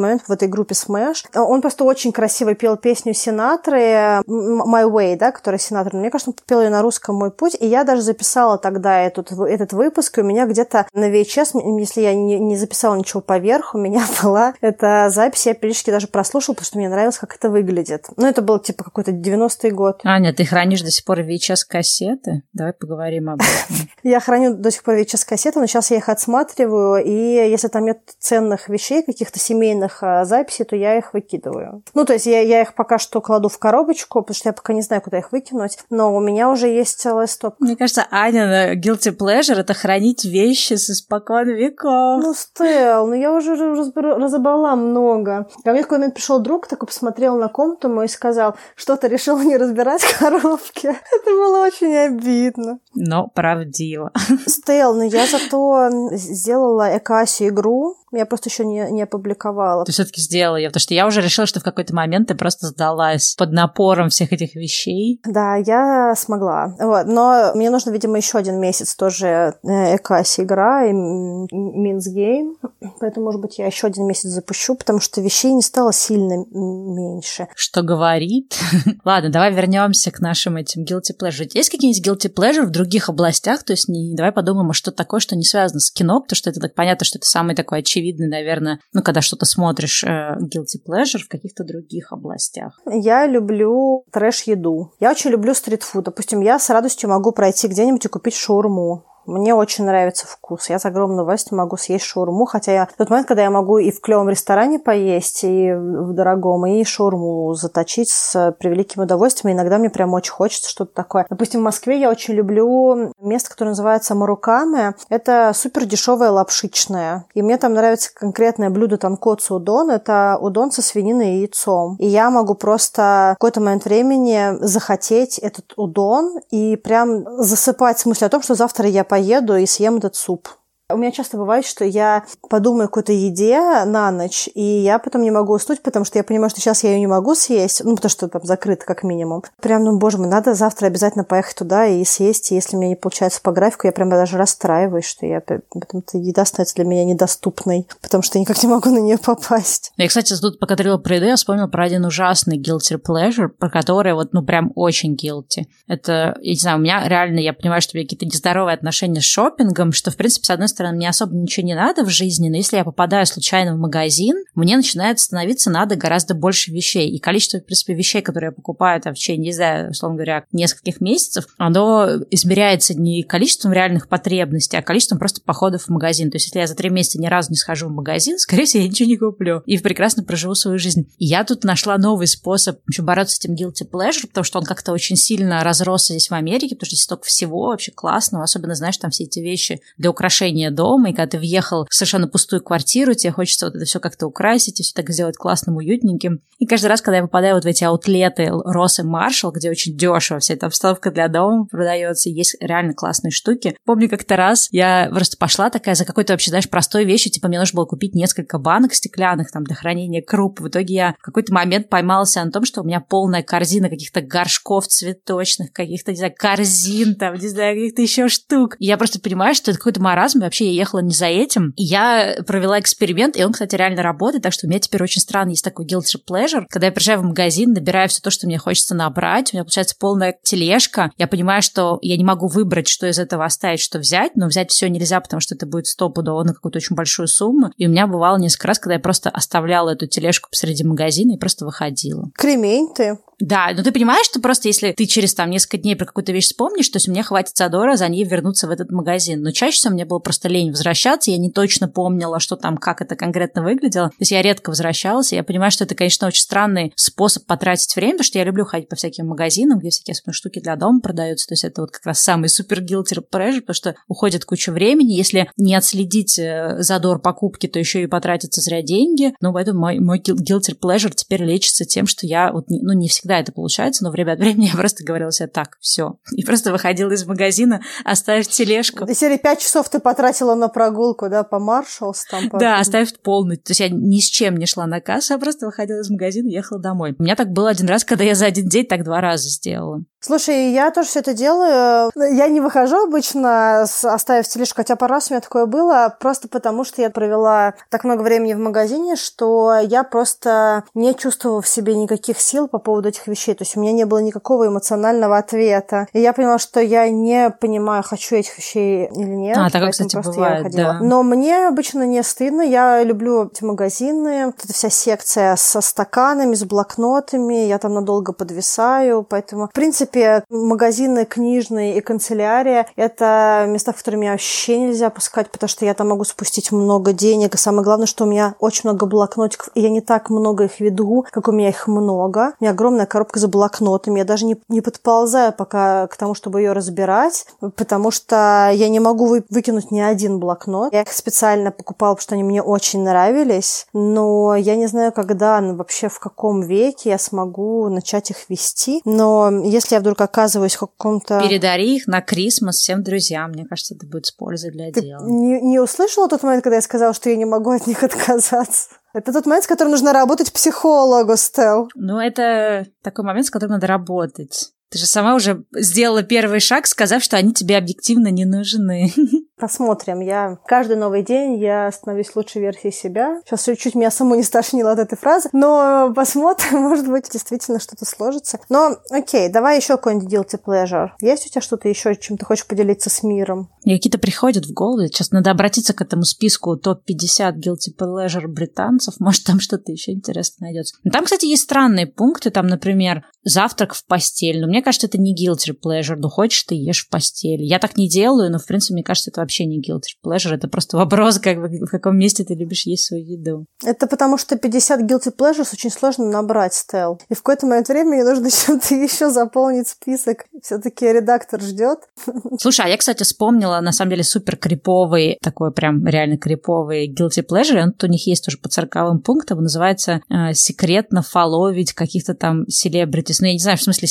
момент в этой группе Smash. Он просто очень красиво пел песню Синатры «My Way», да, которая Синатра Мне кажется, он купил ее на русском «Мой путь», и я даже записала тогда этот, этот выпуск, и у меня где-то на VHS, если я не, не записала ничего поверх, у меня была эта запись, я периодически даже прослушала, потому что мне нравилось, как это выглядит. Ну, это был типа какой-то 90-й год. Аня, ты хранишь до сих пор VHS-кассеты? Давай поговорим об этом. Я храню до сих пор VHS-кассеты, но сейчас я их отсматриваю, и если там нет ценных вещей, каких-то семейных а, записей, то я их выкидываю. Ну, то есть я, я их пока что кладу в коробочку, потому что я пока не знаю, куда их выкинуть, но у меня уже есть целая стопка. Мне кажется, Аня guilty pleasure — это хранить вещи с испокон веков. Ну, Стел, ну я уже разобрала много. Ко мне в какой момент пришел друг, такой посмотрел на комнату мою и сказал, что ты решил не разбирать коробки. Это было очень обидно. Но правдиво. Стел, но я зато сделала Экаси игру, я просто еще не, не опубликовала. Ты все-таки сделала ее, потому что я уже решила, что в какой-то момент ты просто сдалась под напором всех этих вещей. Да, я смогла. Вот. Но мне нужно, видимо, еще один месяц тоже э, Экаси игра и Минс Гейм. Поэтому, может быть, я еще один месяц запущу, потому что вещей не стало сильно меньше. Что говорит? Ладно, давай вернемся к нашим этим guilty pleasure. Есть какие-нибудь guilty pleasure в других областях? То есть не, давай подумаем, а что такое, что не связано с кино, потому что это так понятно, что это самый такой очевидный очевидный, наверное, ну, когда что-то смотришь э, guilty pleasure в каких-то других областях? Я люблю трэш-еду. Я очень люблю стритфуд. Допустим, я с радостью могу пройти где-нибудь и купить шаурму. Мне очень нравится вкус. Я с огромным удовольствием могу съесть шаурму, хотя я в тот момент, когда я могу и в клевом ресторане поесть, и в дорогом, и шаурму заточить с превеликим удовольствием. И иногда мне прям очень хочется что-то такое. Допустим, в Москве я очень люблю место, которое называется Марукаме. Это супер дешевое лапшичное. И мне там нравится конкретное блюдо танкоцу удон. Это удон со свининой и яйцом. И я могу просто в какой-то момент времени захотеть этот удон и прям засыпать в смысле о том, что завтра я поеду и съем этот суп. У меня часто бывает, что я подумаю о какой-то еде на ночь, и я потом не могу уснуть, потому что я понимаю, что сейчас я ее не могу съесть, ну, потому что там закрыто как минимум. Прям, ну, боже мой, надо завтра обязательно поехать туда и съесть, и если мне не получается по графику, я прям даже расстраиваюсь, что я потом-то еда становится для меня недоступной, потому что я никак не могу на нее попасть. Я, кстати, тут пока говорила про еду, я вспомнила про один ужасный guilty pleasure, про который вот, ну, прям очень guilty. Это, я не знаю, у меня реально, я понимаю, что у меня какие-то нездоровые отношения с шопингом, что, в принципе, с одной стороны, стороны, мне особо ничего не надо в жизни, но если я попадаю случайно в магазин, мне начинает становиться надо гораздо больше вещей. И количество, в принципе, вещей, которые я покупаю там, в течение, не знаю, условно говоря, нескольких месяцев, оно измеряется не количеством реальных потребностей, а количеством просто походов в магазин. То есть, если я за три месяца ни разу не схожу в магазин, скорее всего, я ничего не куплю. И прекрасно проживу свою жизнь. И я тут нашла новый способ еще бороться с этим guilty pleasure, потому что он как-то очень сильно разросся здесь в Америке, потому что здесь столько всего вообще классного, особенно, знаешь, там все эти вещи для украшения дома, и когда ты въехал в совершенно пустую квартиру, тебе хочется вот это все как-то украсить и все так сделать классным, уютненьким. И каждый раз, когда я попадаю вот в эти аутлеты Росс и Маршал, где очень дешево вся эта обстановка для дома продается, есть реально классные штуки. Помню, как-то раз я просто пошла такая за какой-то вообще, знаешь, простой вещью, типа мне нужно было купить несколько банок стеклянных там для хранения круп. В итоге я в какой-то момент поймался на том, что у меня полная корзина каких-то горшков цветочных, каких-то, не знаю, корзин там, не знаю, каких-то еще штук. И я просто понимаю, что это какой-то маразм, вообще я ехала не за этим. Я провела эксперимент, и он, кстати, реально работает, так что у меня теперь очень странно есть такой guilty pleasure. Когда я приезжаю в магазин, набираю все то, что мне хочется набрать, у меня получается полная тележка. Я понимаю, что я не могу выбрать, что из этого оставить, что взять, но взять все нельзя, потому что это будет стопудово на какую-то очень большую сумму. И у меня бывало несколько раз, когда я просто оставляла эту тележку посреди магазина и просто выходила. Кремень ты. Да, но ты понимаешь, что просто если ты через там несколько дней про какую-то вещь вспомнишь, то есть у меня хватит задора за ней вернуться в этот магазин. Но чаще всего мне было просто лень возвращаться, я не точно помнила, что там, как это конкретно выглядело. То есть я редко возвращалась, и я понимаю, что это, конечно, очень странный способ потратить время, потому что я люблю ходить по всяким магазинам, где всякие особенно штуки для дома продаются. То есть это вот как раз самый супер guilty pleasure, потому что уходит куча времени. Если не отследить э, задор покупки, то еще и потратятся зря деньги. Ну, поэтому мой, мой guilty pleasure теперь лечится тем, что я вот, ну, не всегда это получается, но время от времени я просто говорила себе так, все. И просто выходила из магазина, оставив тележку. Серии пять часов ты потратила на прогулку, да, по Маршалс там? По... Да, оставив полный. То есть я ни с чем не шла на кассу, я просто выходила из магазина и ехала домой. У меня так было один раз, когда я за один день так два раза сделала. Слушай, я тоже все это делаю. Я не выхожу обычно, оставив тележку, хотя пару раз у меня такое было, просто потому что я провела так много времени в магазине, что я просто не чувствовала в себе никаких сил по поводу этих вещей. То есть у меня не было никакого эмоционального ответа. И я поняла, что я не понимаю, хочу этих вещей или нет. А, так, кстати, бывает, да. Но мне обычно не стыдно. Я люблю эти магазины. Вот эта вся секция со стаканами, с блокнотами. Я там надолго подвисаю. Поэтому, в принципе, принципе, магазины книжные и канцелярия — это места, в которые меня вообще нельзя пускать, потому что я там могу спустить много денег. И самое главное, что у меня очень много блокнотиков, и я не так много их веду, как у меня их много. У меня огромная коробка за блокнотами. Я даже не, не подползаю пока к тому, чтобы ее разбирать, потому что я не могу вы, выкинуть ни один блокнот. Я их специально покупала, потому что они мне очень нравились, но я не знаю, когда, ну, вообще в каком веке я смогу начать их вести. Но если я вдруг оказываюсь в каком-то... Передари их на Крисмас всем друзьям. Мне кажется, это будет с пользой для Ты дела. Не, не услышала тот момент, когда я сказала, что я не могу от них отказаться? Это тот момент, с которым нужно работать психологу, Стел. Ну, это такой момент, с которым надо работать. Ты же сама уже сделала первый шаг, сказав, что они тебе объективно не нужны. Посмотрим. Я каждый новый день я становлюсь лучшей версией себя. Сейчас чуть-чуть меня саму не стошнило от этой фразы, но посмотрим, может быть, действительно что-то сложится. Но окей, давай еще какой-нибудь guilty pleasure. Есть у тебя что-то еще, чем ты хочешь поделиться с миром? Мне какие-то приходят в голову. Сейчас надо обратиться к этому списку топ-50 guilty pleasure британцев. Может, там что-то еще интересное найдется. Там, кстати, есть странные пункты. Там, например, завтрак в постель. Но мне кажется, это не guilty pleasure. Ну, хочешь, ты ешь в постели. Я так не делаю, но, в принципе, мне кажется, это вообще не guilty pleasure. Это просто вопрос, как бы, в каком месте ты любишь есть свою еду. Это потому, что 50 guilty pleasures очень сложно набрать, Стел. И в какой-то момент времени нужно чем-то еще заполнить список. Все-таки редактор ждет. Слушай, а я, кстати, вспомнила, на самом деле, супер криповый, такой прям реально криповый guilty pleasure. Он у них есть тоже по цирковым пунктам. Называется э, секретно фоловить каких-то там селебритис. Ну, я не знаю, в смысле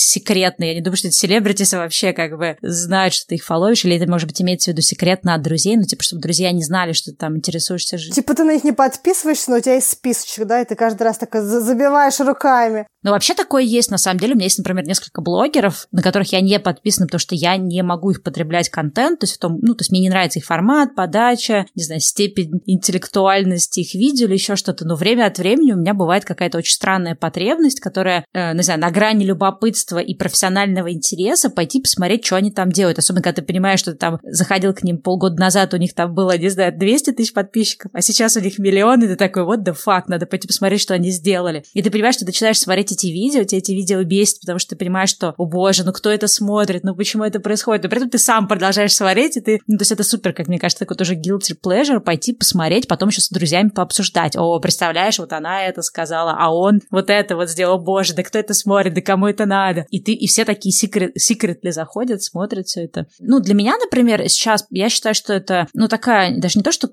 секретно. Я не думаю, что это селебритисы вообще как бы знают, что ты их фоловишь. Или это, может быть, имеется в виду секретно от друзей. Ну, типа, чтобы друзья не знали, что ты там интересуешься жизнью. Типа ты на них не подписываешься, но у тебя есть списочек, да, и ты каждый раз так забиваешь руками. Ну, вообще такое есть, на самом деле. У меня есть, например, несколько блогеров, на которых я не подписана, потому что я не могу их потреблять контент, то есть в том, ну, то есть мне не нравится их формат, подача, не знаю, степень интеллектуальности их видео или еще что-то, но время от времени у меня бывает какая-то очень странная потребность, которая, э, не знаю, на грани любопытства и профессионального интереса пойти посмотреть, что они там делают, особенно когда ты понимаешь, что ты там заходил к ним полгода назад, у них там было, не знаю, 200 тысяч подписчиков, а сейчас у них миллион, и ты такой, вот the fuck, надо пойти посмотреть, что они сделали. И ты понимаешь, что начинаешь смотреть эти видео, тебе эти видео бесит, потому что ты понимаешь, что, о боже, ну кто это смотрит, ну почему это происходит, но при этом ты сам продолжаешь смотреть, и ты, ну то есть это супер, как мне кажется, такой тоже guilty pleasure, пойти посмотреть, потом еще с друзьями пообсуждать. О, представляешь, вот она это сказала, а он вот это вот сделал, боже, да кто это смотрит, да кому это надо? И ты, и все такие секрет, секретли заходят, смотрят все это. Ну, для меня, например, сейчас, я считаю, что это, ну, такая, даже не то, что, э,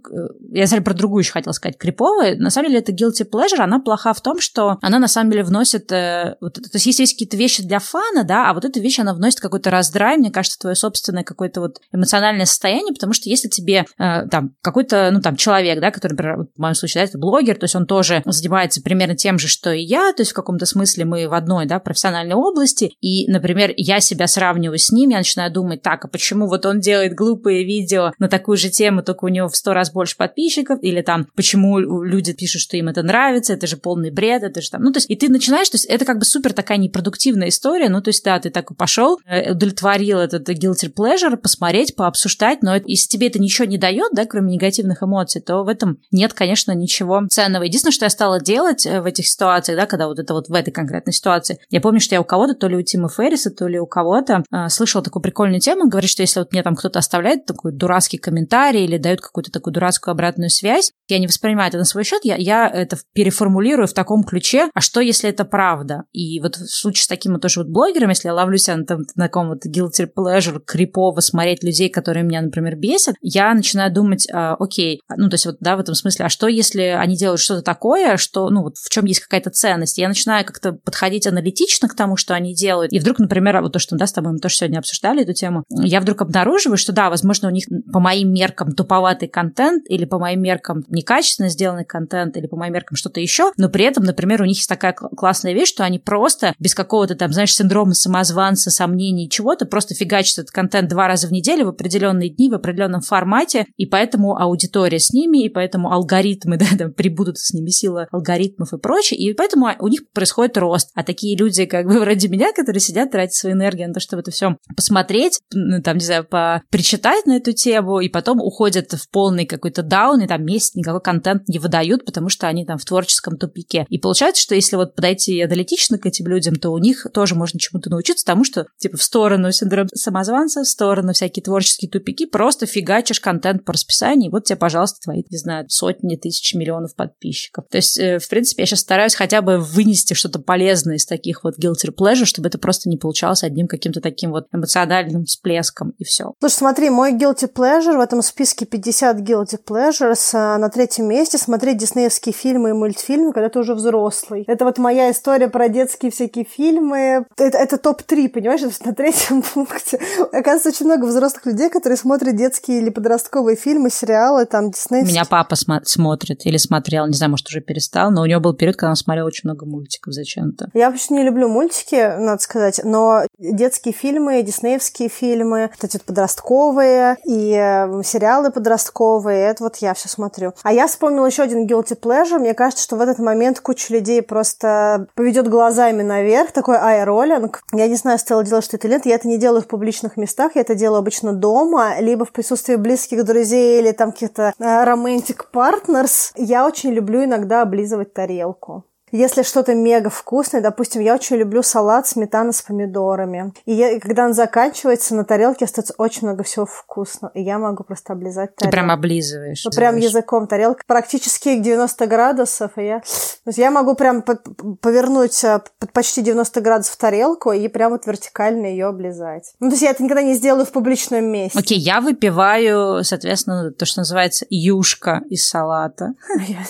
я, кстати, про другую еще хотела сказать, криповая, на самом деле это guilty pleasure, она плоха в том, что она, на самом деле, вносит, э, вот, то есть есть, есть какие-то вещи для фана, да, а вот эта вещь, она вносит какой-то раздрай, мне кажется, твое собственное какое-то вот эмоциональное состояние, потому что если тебе э, там какой-то, ну, там, человек, да, который, например, в моем случае, да, это блогер, то есть он тоже занимается примерно тем же, что и я, то есть в каком-то смысле мы в одной, да, профессиональной области, и, например, я себя сравниваю с ним, я начинаю думать, так, а почему вот он делает глупые видео на такую же тему, только у него в сто раз больше подписчиков, или там, почему люди пишут, что им это нравится, это же полный бред, это же там, ну, то есть, и ты начинаешь, то есть, это как бы супер такая непродуктивная история, ну, то есть, да, ты так пошел, э, удовлетворил этот guilty pleasure, посмотреть, пообсуждать, но если тебе это ничего не дает, да, кроме негативных эмоций, то в этом нет, конечно, ничего ценного. Единственное, что я стала делать э, в этих ситуациях, да, когда вот это вот в этой конкретной ситуации, я помню, что я у кого-то, то ли у Тима Ферриса, то ли у кого-то э, слышала такую прикольную тему, говорит, что если вот мне там кто-то оставляет такой дурацкий комментарий или дает какую-то такую дурацкую обратную связь, я не воспринимаю это на свой счет, я, я это переформулирую в таком ключе, а что, если это правда? И вот в случае с таким вот тоже вот блогером, если я ловлю себя на, там, на таком вот guilty pleasure, крипово смотреть людей, которые меня, например, бесят, я начинаю думать, а, окей, ну, то есть вот, да, в этом смысле, а что, если они делают что-то такое, что, ну, вот в чем есть какая-то ценность? Я начинаю как-то подходить аналитично к тому, что они делают, и вдруг, например, вот то, что, да, с тобой мы тоже сегодня обсуждали эту тему, я вдруг обнаруживаю, что, да, возможно, у них по моим меркам туповатый контент или по моим меркам некачественно сделанный контент или по моим меркам что-то еще, но при этом, например, у них есть такая классная вещь, что они просто без какого-то там, знаешь, синдрома самозванца, сомнений, чего-то, просто фигачат этот контент два раза в неделю в определенные дни, в определенном формате, и поэтому аудитория с ними, и поэтому алгоритмы, да, там, прибудут с ними сила алгоритмов и прочее, и поэтому у них происходит рост. А такие люди, как бы вроде меня, которые сидят, тратят свою энергию на то, чтобы это все посмотреть, ну, там, не знаю, причитать на эту тему, и потом уходят в полный какой-то даун, и там месяц никакой контент не выдают, потому что они там в творческом тупике. И получается, что если вот подойти аналитично к этим людям, то у них тоже можно чему-то научиться, тому что, типа, в сторону синдром самозванца, в сторону всякие творческие тупики, просто фигачишь контент по расписанию, и вот тебе, пожалуйста, твои, не знаю, сотни тысяч миллионов подписчиков. То есть, э, в принципе, я сейчас стараюсь хотя бы вынести что-то полезное из таких вот guilty pleasure, чтобы это просто не получалось одним каким-то таким вот эмоциональным всплеском, и все. Слушай, смотри, мой guilty pleasure в этом списке 50 guilty pleasures а, на третьем месте смотреть диснеевские фильмы и мультфильмы, когда ты уже взрослый. Это вот моя история про детские всякие фильмы. Это, это топ-3, понимаешь? На третьем пункте. Оказывается, очень много взрослых людей, которые смотрят детские или подростковые фильмы, сериалы, там, диснеевские. Меня папа см- смотрит или смотрел, не знаю, может, уже перестал, но у него был период, когда он смотрел очень много мультиков зачем-то. Я вообще не люблю мультики, надо сказать, но детские фильмы, диснеевские фильмы, вот эти подростковые и э, сериалы подростковые, это вот я все смотрю. А я вспомнила еще один guilty pleasure. Мне кажется, что в этот момент куча людей просто поведет глазами наверх, такой айроллинг. Я не знаю, стоило делать что это нет. Я это не делаю в публичных местах, я это делаю обычно дома, либо в присутствии близких друзей или там каких-то романтик э, партнерс. Я очень люблю иногда облизывать тарелку. Если что-то мега вкусное, допустим, я очень люблю салат сметана с помидорами. И, я, и когда он заканчивается, на тарелке остается очень много всего вкусного. И я могу просто облизать тарелку. Ты прям облизываешь. Ну, прям языком тарелка. Практически 90 градусов. И я... То есть я могу прям повернуть э, под почти 90 градусов тарелку и прям вот вертикально ее облизать. Ну, то есть я это никогда не сделаю в публичном месте. Окей, okay, я выпиваю, соответственно, то, что называется юшка из салата.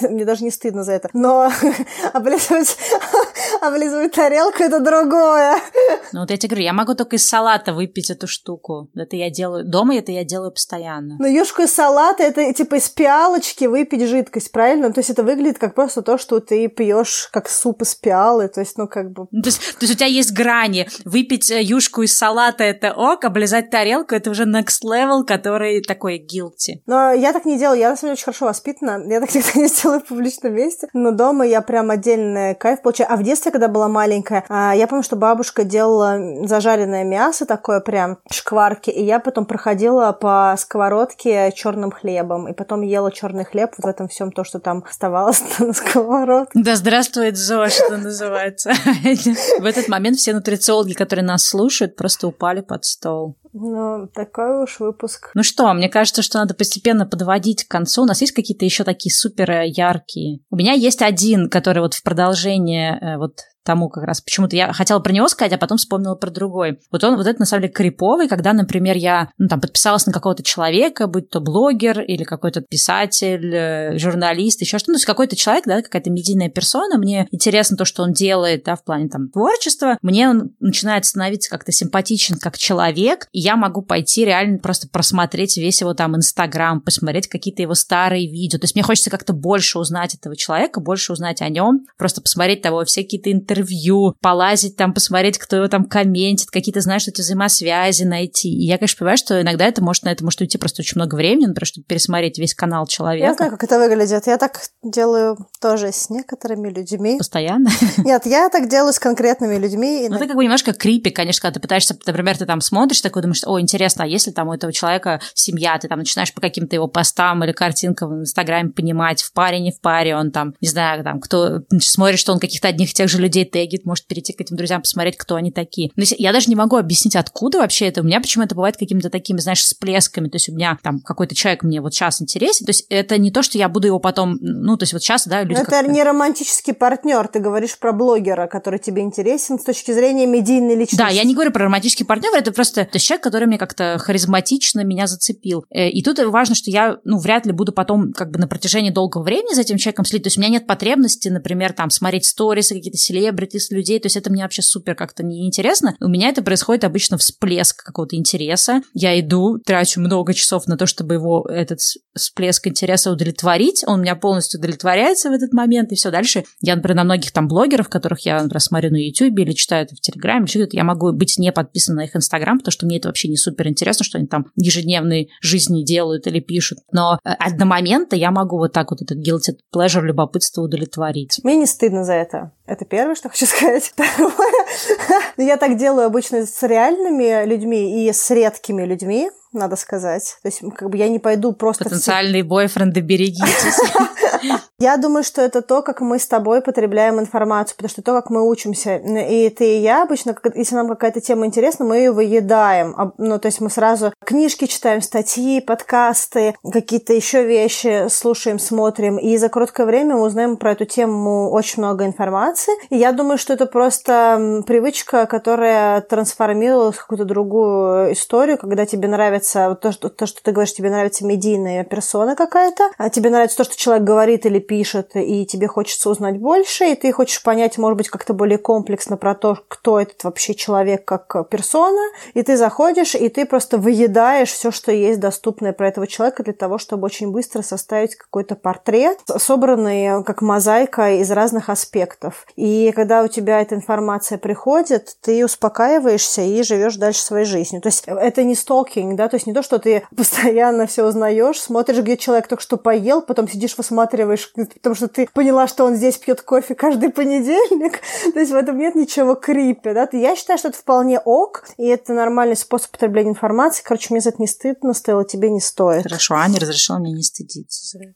Мне даже не стыдно за это. Но облизывать, облизывать тарелку – это другое. Ну вот я тебе говорю, я могу только из салата выпить эту штуку. Это я делаю дома, это я делаю постоянно. Но юшку из салата – это типа из пиалочки выпить жидкость, правильно? То есть это выглядит как просто то, что ты пьешь как суп из пиалы, то есть, ну как бы… Ну, то, есть, то есть у тебя есть грани. Выпить э, юшку из салата – это ок, облизать тарелку – это уже next level, который такой guilty. Но я так не делаю, я на самом деле очень хорошо воспитана, я так никогда не сделаю в публичном месте, но дома я прям отдельный кайф получаю. А в детстве, когда была маленькая, а, я помню, что бабушка делала зажаренное мясо такое прям шкварки, и я потом проходила по сковородке черным хлебом, и потом ела черный хлеб вот в этом всем то, что там оставалось на сковородке. Да здравствует ЗОЖ, это называется. В этот момент все нутрициологи, которые нас слушают, просто упали под стол. Ну, такой уж выпуск. Ну что, мне кажется, что надо постепенно подводить к концу. У нас есть какие-то еще такие супер яркие. У меня есть один, который вот в продолжение э, вот тому как раз. Почему-то я хотела про него сказать, а потом вспомнила про другой. Вот он, вот это на самом деле криповый, когда, например, я ну, там подписалась на какого-то человека, будь то блогер или какой-то писатель, э, журналист, еще что-то, ну, то есть какой-то человек, да, какая-то медийная персона, мне интересно то, что он делает, да, в плане там творчества, мне он начинает становиться как-то симпатичен как человек, и я могу пойти реально просто просмотреть весь его там Инстаграм, посмотреть какие-то его старые видео, то есть мне хочется как-то больше узнать этого человека, больше узнать о нем, просто посмотреть того все какие-то интервью, интервью, полазить там, посмотреть, кто его там комментит, какие-то, знаешь, эти взаимосвязи найти. И я, конечно, понимаю, что иногда это может, на это может уйти просто очень много времени, например, чтобы пересмотреть весь канал человека. Я знаю, как это выглядит. Я так делаю тоже с некоторыми людьми. Постоянно? Нет, я так делаю с конкретными людьми. Ну, ты как бы немножко крипи, конечно, когда ты пытаешься, например, ты там смотришь, такой думаешь, о, интересно, а если там у этого человека семья, ты там начинаешь по каким-то его постам или картинкам в Инстаграме понимать, в паре, не в паре, он там, не знаю, там, кто, смотришь, что он каких-то одних и тех же людей тегит, может перейти к этим друзьям, посмотреть, кто они такие. Но я даже не могу объяснить, откуда вообще это. У меня почему это бывает какими-то такими, знаешь, всплесками. То есть у меня там какой-то человек мне вот сейчас интересен. То есть это не то, что я буду его потом, ну, то есть вот сейчас, да, люди... Это не романтический партнер. Ты говоришь про блогера, который тебе интересен с точки зрения медийной личности. Да, я не говорю про романтический партнер, это просто то есть человек, который мне как-то харизматично меня зацепил. Э, и тут важно, что я, ну, вряд ли буду потом как бы на протяжении долгого времени за этим человеком следить. То есть у меня нет потребности, например, там, смотреть сторисы, какие-то селебрити, селебритис, людей, то есть это мне вообще супер как-то неинтересно. У меня это происходит обычно всплеск какого-то интереса. Я иду, трачу много часов на то, чтобы его, этот всплеск интереса удовлетворить. Он меня полностью удовлетворяется в этот момент, и все дальше. Я, например, на многих там блогеров, которых я, например, смотрю на YouTube или читаю в Телеграме, я могу быть не подписан на их Инстаграм, потому что мне это вообще не супер интересно, что они там ежедневной жизни делают или пишут. Но одномоментно я могу вот так вот этот guilty pleasure, любопытство удовлетворить. Мне не стыдно за это. Это первое, что хочу сказать. Я так делаю обычно с реальными людьми и с редкими людьми надо сказать. То есть, как бы я не пойду просто... Потенциальные бойфренды, берегитесь. Я думаю, что это то, как мы с тобой потребляем информацию, потому что то, как мы учимся, и ты, и я обычно, если нам какая-то тема интересна, мы ее выедаем. Ну, то есть мы сразу книжки читаем, статьи, подкасты, какие-то еще вещи слушаем, смотрим, и за короткое время мы узнаем про эту тему очень много информации. И я думаю, что это просто привычка, которая трансформировалась в какую-то другую историю, когда тебе нравится то, что, то, что ты говоришь, тебе нравится медийная персона какая-то, а тебе нравится то, что человек говорит или пишет, и тебе хочется узнать больше, и ты хочешь понять, может быть, как-то более комплексно про то, кто этот вообще человек как персона, и ты заходишь, и ты просто выедаешь все, что есть доступное про этого человека для того, чтобы очень быстро составить какой-то портрет, собранный как мозаика из разных аспектов. И когда у тебя эта информация приходит, ты успокаиваешься и живешь дальше своей жизнью. То есть это не сталкинг, да, то есть не то, что ты постоянно все узнаешь, смотришь, где человек только что поел, потом сидишь, высматриваешь, потому что ты поняла, что он здесь пьет кофе каждый понедельник. То есть в этом нет ничего крипи, да. Я считаю, что это вполне ок, и это нормальный способ потребления информации. Короче, мне за это не стыдно, стоило тебе не стоит. Хорошо, Аня разрешила мне не стыдиться.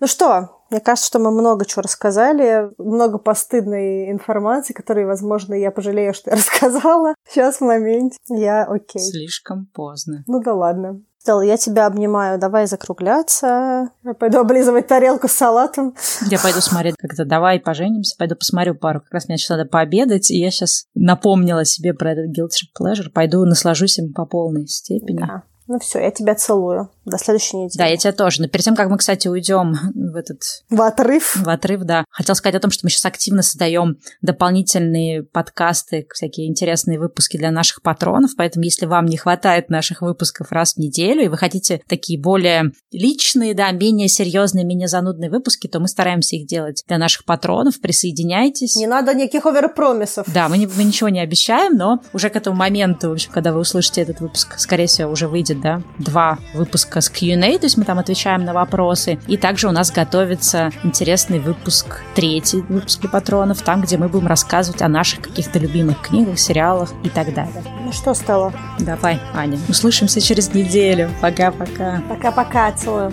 Ну что, мне кажется, что мы много чего рассказали, много постыдной информации, которой, возможно, я пожалею, что я рассказала. Сейчас в моменте я окей. Слишком поздно. Ну да ладно. Стелла, я тебя обнимаю, давай закругляться. Я пойду облизывать тарелку с салатом. Я пойду смотреть как-то «Давай поженимся», пойду посмотрю пару. Как раз мне сейчас надо пообедать, и я сейчас напомнила себе про этот guilty pleasure. Пойду наслажусь им по полной степени. Да. Ну все, я тебя целую. До следующей недели. Да, я тебя тоже. Но перед тем, как мы, кстати, уйдем в этот... В отрыв. В отрыв, да. Хотел сказать о том, что мы сейчас активно создаем дополнительные подкасты, всякие интересные выпуски для наших патронов. Поэтому, если вам не хватает наших выпусков раз в неделю, и вы хотите такие более личные, да, менее серьезные, менее занудные выпуски, то мы стараемся их делать для наших патронов. Присоединяйтесь. Не надо никаких оверпромисов. Да, мы, не, мы ничего не обещаем, но уже к этому моменту, в общем, когда вы услышите этот выпуск, скорее всего, уже выйдет, да, два выпуска с Q&A, то есть мы там отвечаем на вопросы. И также у нас готовится интересный выпуск, третий выпуск для патронов, там, где мы будем рассказывать о наших каких-то любимых книгах, сериалах и так далее. Ну что, стало? Давай, Аня. Услышимся через неделю. Пока-пока. Пока-пока. Целую.